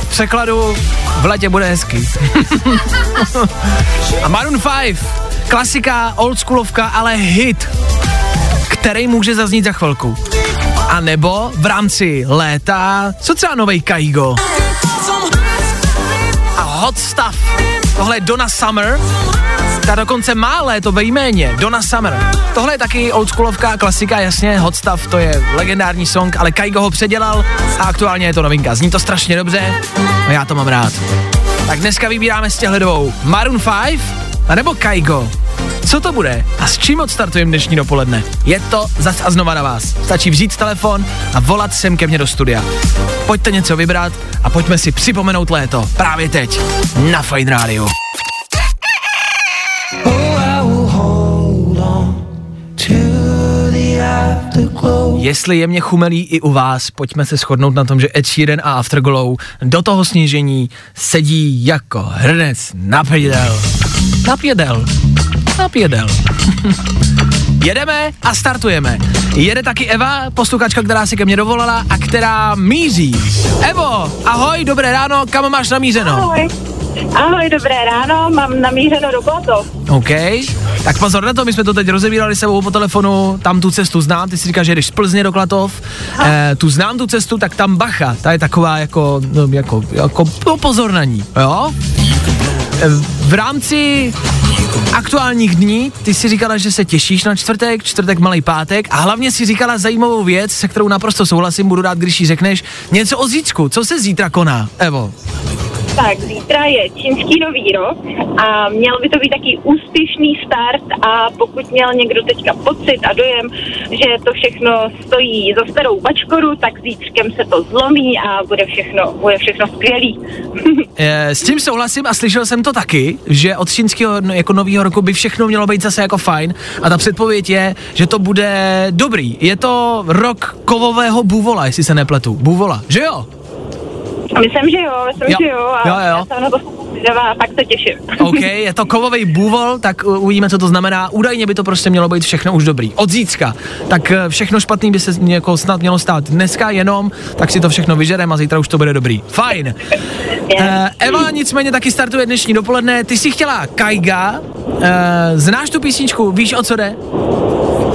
V překladu v letě bude hezký. (laughs) a Maroon 5, klasika, oldschoolovka, ale hit, který může zaznít za chvilku. A nebo v rámci léta, co třeba novej Kaigo. A Hot Stuff, tohle je Donna Summer, ta dokonce má léto ve jméně, Donna Summer. Tohle je taky oldschoolovka, klasika, jasně, Hot Stuff, to je legendární song, ale Kaigo ho předělal a aktuálně je to novinka. Zní to strašně dobře a já to mám rád. Tak dneska vybíráme z těchto dvou Maroon 5 a nebo Kaigo. Co to bude a s čím odstartujeme dnešní dopoledne? Je to zas a znova na vás. Stačí vzít telefon a volat sem ke mně do studia. Pojďte něco vybrat a pojďme si připomenout léto právě teď na Fine Radio. Jestli je mě chumelí i u vás, pojďme se shodnout na tom, že Ed Sheeran a Afterglow do toho snížení sedí jako hrnec na pědel. Na pědel. Na pědel. (laughs) Jedeme a startujeme. Jede taky Eva, posluchačka, která si ke mně dovolala a která míří. Evo, ahoj, dobré ráno, kam máš namířeno? Ahoj. Ahoj, dobré ráno, mám namířeno do Kotov. OK, tak pozor na to, my jsme to teď rozebírali se sebou po telefonu, tam tu cestu znám, ty si říkáš, že jdeš z Plzně do Klatov, eh, tu znám tu cestu, tak tam bacha, ta je taková jako, no, jako, jako no, pozor na ní, jo? Eh, V rámci aktuálních dní, ty si říkala, že se těšíš na čtvrtek, čtvrtek malý pátek. A hlavně si říkala zajímavou věc, se kterou naprosto souhlasím, budu rád, když jí řekneš. Něco o zítřku, co se zítra koná, Evo? Tak, zítra je čínský nový rok a měl by to být taky úspěšný start a pokud měl někdo teďka pocit a dojem, že to všechno stojí za starou bačkoru, tak zítřkem se to zlomí a bude všechno, bude všechno skvělý. (laughs) Eh, S tím souhlasím a slyšel jsem to taky, že od čínského jako nového roku by všechno mělo být zase jako fajn a ta předpověď je, že to bude dobrý. Je to rok kovového bůvola, jestli se nepletu. Bůvola, že jo? Myslím, že jo, myslím, Jo. že jo a Jo, jo. já jsem na to zvědavá fakt se těším. (laughs) OK, je to kovový bůvol, tak uvidíme, co to znamená. Údajně by to prostě mělo být všechno už dobrý. Od zítřka. Tak eh, všechno špatný by se jako snad mělo stát dneska jenom, tak si to všechno vyžerem a zítra už to bude dobrý. Fajn. Uh, Eva nicméně taky startuje dnešní dopoledne. Ty jsi chtěla Kaiga. Uh, znáš tu písničku? Víš, o co jde?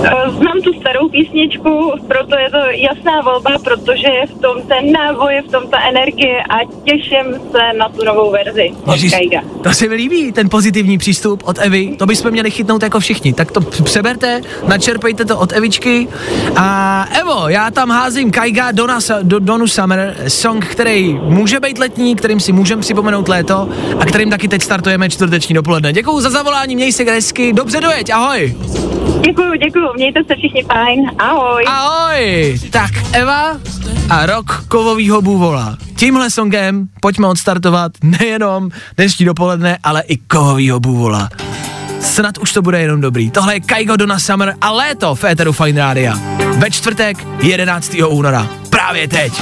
Eh, Znám tu starou písničku, proto je to jasná volba, protože je v tom ten náboj, je v tom ta energie a těším se na tu novou verzi Ježiš, Kaiga. to se mi líbí, ten pozitivní přístup od Evy, to bychom měli chytnout jako všichni. Tak to přeberte, načerpejte to od Evičky. A Evo, já tam házím Kaiga Dona, do, Donu Summer, song, který může být letní, kterým si můžeme připomenout léto a kterým taky teď startujeme čtvrteční dopoledne. Děkuju za zavolání, měj se hezky, dobře dojeď, ahoj. Děkuju, děkuju, mějte se všichni fajn, ahoj. Ahoj! Tak Eva a rok kovovýho bůvola. Tímhle songem pojďme odstartovat nejenom dnešní dopoledne, ale i kovovýho bůvola. Snad už to bude jenom dobrý. Tohle je Kaigo Donna Summer a léto v Eteru Fine Rádia. Ve čtvrtek 11. února. Právě teď.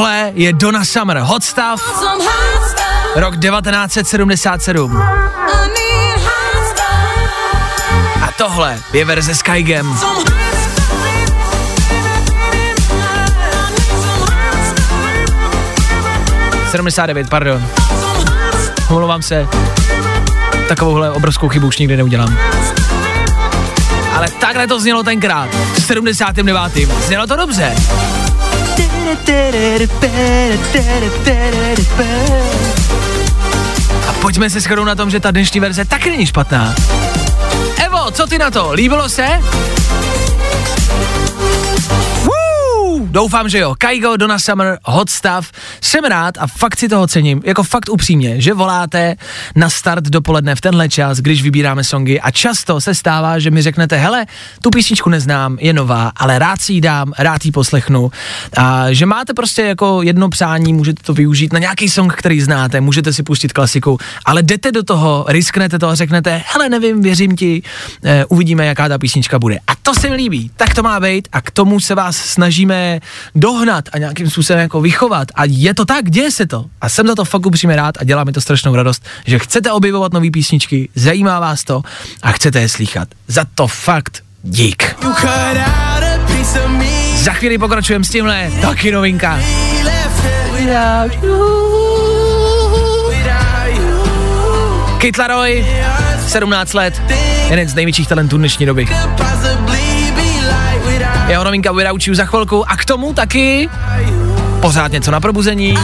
Tohle je Donna Summer Hot Stuff, rok 1977. A tohle je verze s Kaigem. – 79, pardon. Omlouvám se. Takovouhle obrovskou chybu už nikdy neudělám. Ale takhle to znělo tenkrát, v 79. Znělo to dobře. A pojďme se shodnout na tom, že ta dnešní verze taky není špatná. Evo, co ty na to? Líbilo se? Doufám, že jo. Kaigo, Donna Summer, Hot Stuff. Jsem rád a fakt si toho cením, jako fakt upřímně, že voláte na start dopoledne v tenhle čas, když vybíráme songy a často se stává, že mi řeknete, hele, tu písničku neznám, je nová, ale rád si ji dám, rád ji poslechnu. A že máte prostě jako jedno přání, můžete to využít na nějaký song, který znáte, můžete si pustit klasiku, ale jdete do toho, risknete to a řeknete, hele, nevím, věřím ti, eh, uvidíme, jaká ta písnička bude. A to se mi líbí, tak to má být a k tomu se vás snažíme dohnat a nějakým způsobem jako vychovat. A je to tak, děje se to. A jsem za to fakt upřímně rád a dělá mi to strašnou radost, že chcete objevovat nové písničky, zajímá vás to a chcete je slychat. Za to fakt dík. Za chvíli pokračujeme s tímhle, taky novinka. Kate Laroi, 17 let, jeden z největších talentů dnešní doby. Jeho novinka Without You za chvilku a k tomu taky pořád něco na probuzení.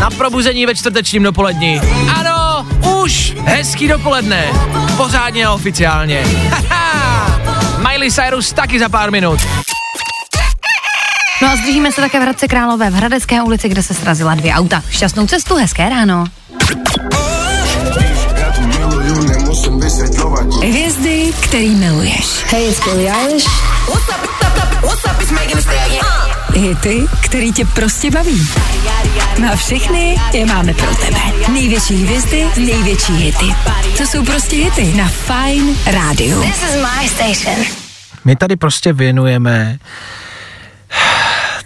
Na probuzení ve čtvrtečním dopoledni. Ano, už hezký dopoledne. Pořádně a oficiálně. Haha. Miley Cyrus taky za pár minut. No a zdržíme se také v Hradce Králové v Hradecké ulici, kde se srazila dvě auta. Šťastnou cestu, hezké ráno. Hvězdy, který miluješ. Hey, it's Billie Eilish. Hity, který tě prostě baví. Na všechny je máme pro tebe. Největší hvězdy, největší hity. To jsou prostě hity na Fine Radio. This is my station. My tady prostě věnujeme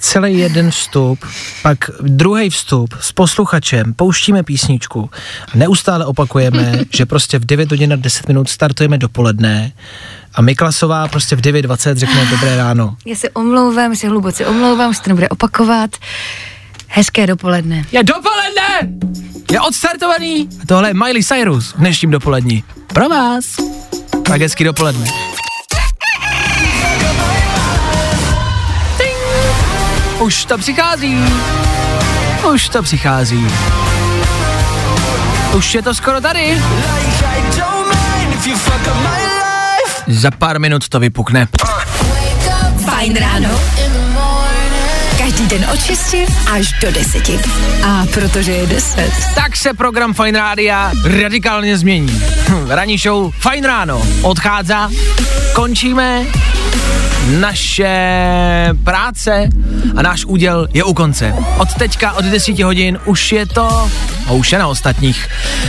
celý jeden vstup, pak druhý vstup s posluchačem, pouštíme písničku a neustále opakujeme, (laughs) že prostě v 9 hodin a 10 minut startujeme dopoledne a Miklasová prostě v 9.20 řekne dobré ráno. Já se omlouvám, se hluboce omlouvám, že to nebude opakovat. Hezké dopoledne. Je dopoledne! Je odstartovaný! A tohle je Miley Cyrus v dnešním dopolední. Pro vás. Tak hezký dopoledne. Už to přichází. Už to přichází. Už je to skoro tady. Za pár minut to vypukne. Fajn ráno. Každý den od 6 až do 10. A protože je 10. Tak se program Fine Rádia radikálně změní. Hm, Ranní show Fine Ráno odchází, končíme, naše práce a náš úděl je u konce. Od teďka, od 10 hodin, už je to a už je na ostatních.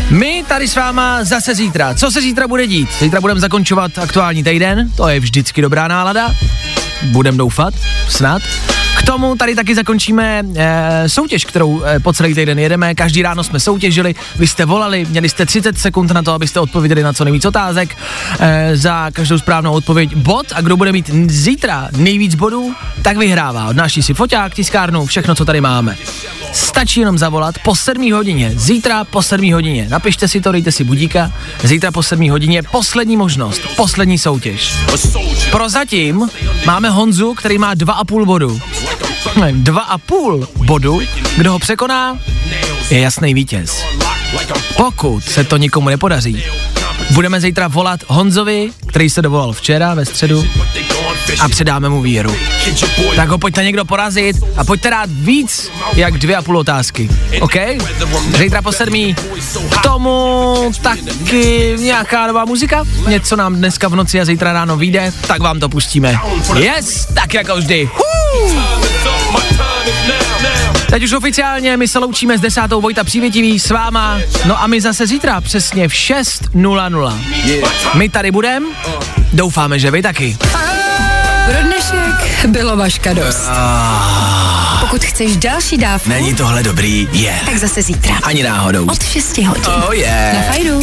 My tady s váma zase zítra. Co se zítra bude dít? Zítra budeme zakončovat aktuální týden, to je vždycky dobrá nálada. Budem doufat, snad. Tomu tady taky zakončíme e, soutěž, kterou e, po celý týden jedeme. Každý ráno jsme soutěžili, vy jste volali, měli jste 30 sekund na to, abyste odpověděli na co nejvíc otázek. E, za každou správnou odpověď bod a kdo bude mít zítra nejvíc bodů, tak vyhrává. Odnáší si foťák, tiskárnu, všechno, co tady máme. Stačí jenom zavolat po 7 hodině, zítra po 7 hodině. Napište si to, dejte si budíka. Zítra po 7 hodině poslední možnost, poslední soutěž. Prozatím máme Honzu, který má 2,5 bodu. Ne, 2,5 bodu. Kdo ho překoná, je jasný vítěz. Pokud se to nikomu nepodaří, budeme zítra volat Honzovi, který se dovolal včera ve středu a předáme mu víru. Tak ho pojďte někdo porazit a pojďte dát víc jak dvě a půl otázky. OK? Zítra po sedmí. K tomu taky nějaká nová muzika. Něco nám dneska v noci a zítra ráno vyjde, tak vám to pustíme. Yes, tak jako vždy. Huu. Teď už oficiálně my se loučíme s desátou Vojta Přívětivý s váma. No a my zase zítra přesně v 6.00. My tady budem. Doufáme, že vy taky. Dnešek bylo vaška dost. Pokud chceš další dávku, Není tohle dobrý? Je. tak zase zítra. Ani náhodou. Od 6 hodin. Oh yeah. Na Fajn